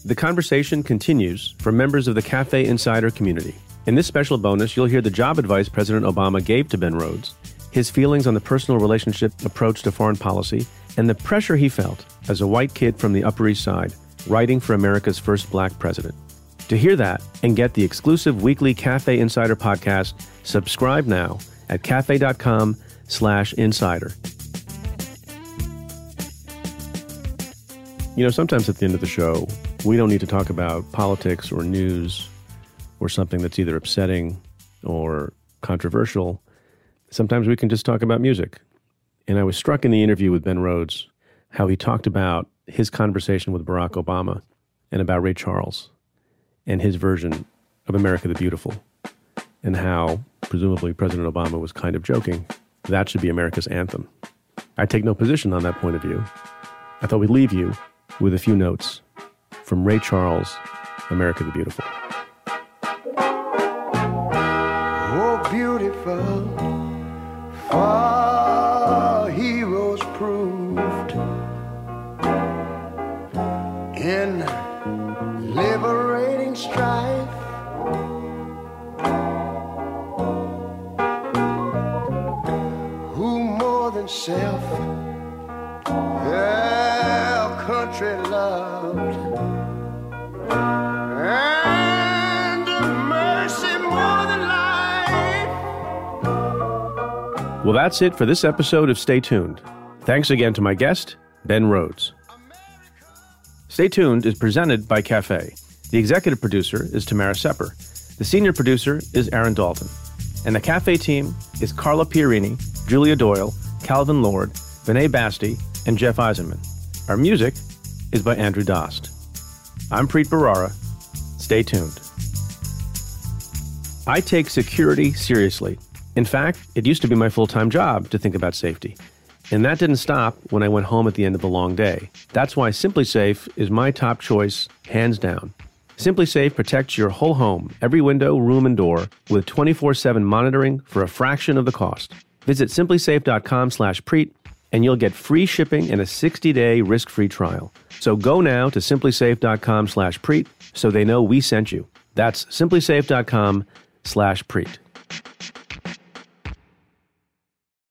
The conversation continues for members of the Cafe Insider community. In this special bonus, you'll hear the job advice President Obama gave to Ben Rhodes, his feelings on the personal relationship approach to foreign policy, and the pressure he felt as a white kid from the Upper East Side writing for America's first black president. To hear that and get the exclusive weekly Cafe Insider podcast, subscribe now at cafe.com slash insider. You know, sometimes at the end of the show, we don't need to talk about politics or news or something that's either upsetting or controversial. Sometimes we can just talk about music. And I was struck in the interview with Ben Rhodes how he talked about his conversation with Barack Obama and about Ray Charles and his version of America the Beautiful, and how, presumably, President Obama was kind of joking that should be America's anthem. I take no position on that point of view. I thought we'd leave you with a few notes from Ray Charles, America the Beautiful. That's it for this episode of Stay Tuned. Thanks again to my guest, Ben Rhodes. Stay Tuned is presented by Cafe. The executive producer is Tamara Sepper. The senior producer is Aaron Dalton. And the Cafe team is Carla Pierini, Julia Doyle, Calvin Lord, Vinay Basti, and Jeff Eisenman. Our music is by Andrew Dost. I'm Preet Bharara. Stay tuned. I take security seriously. In fact, it used to be my full time job to think about safety. And that didn't stop when I went home at the end of a long day. That's why SimpliSafe is my top choice, hands down. SimpliSafe protects your whole home, every window, room, and door, with 24-7 monitoring for a fraction of the cost. Visit simplisafe.com slash preet, and you'll get free shipping and a 60-day risk-free trial. So go now to simplisafe.com slash preet so they know we sent you. That's simplisafe.com slash preet.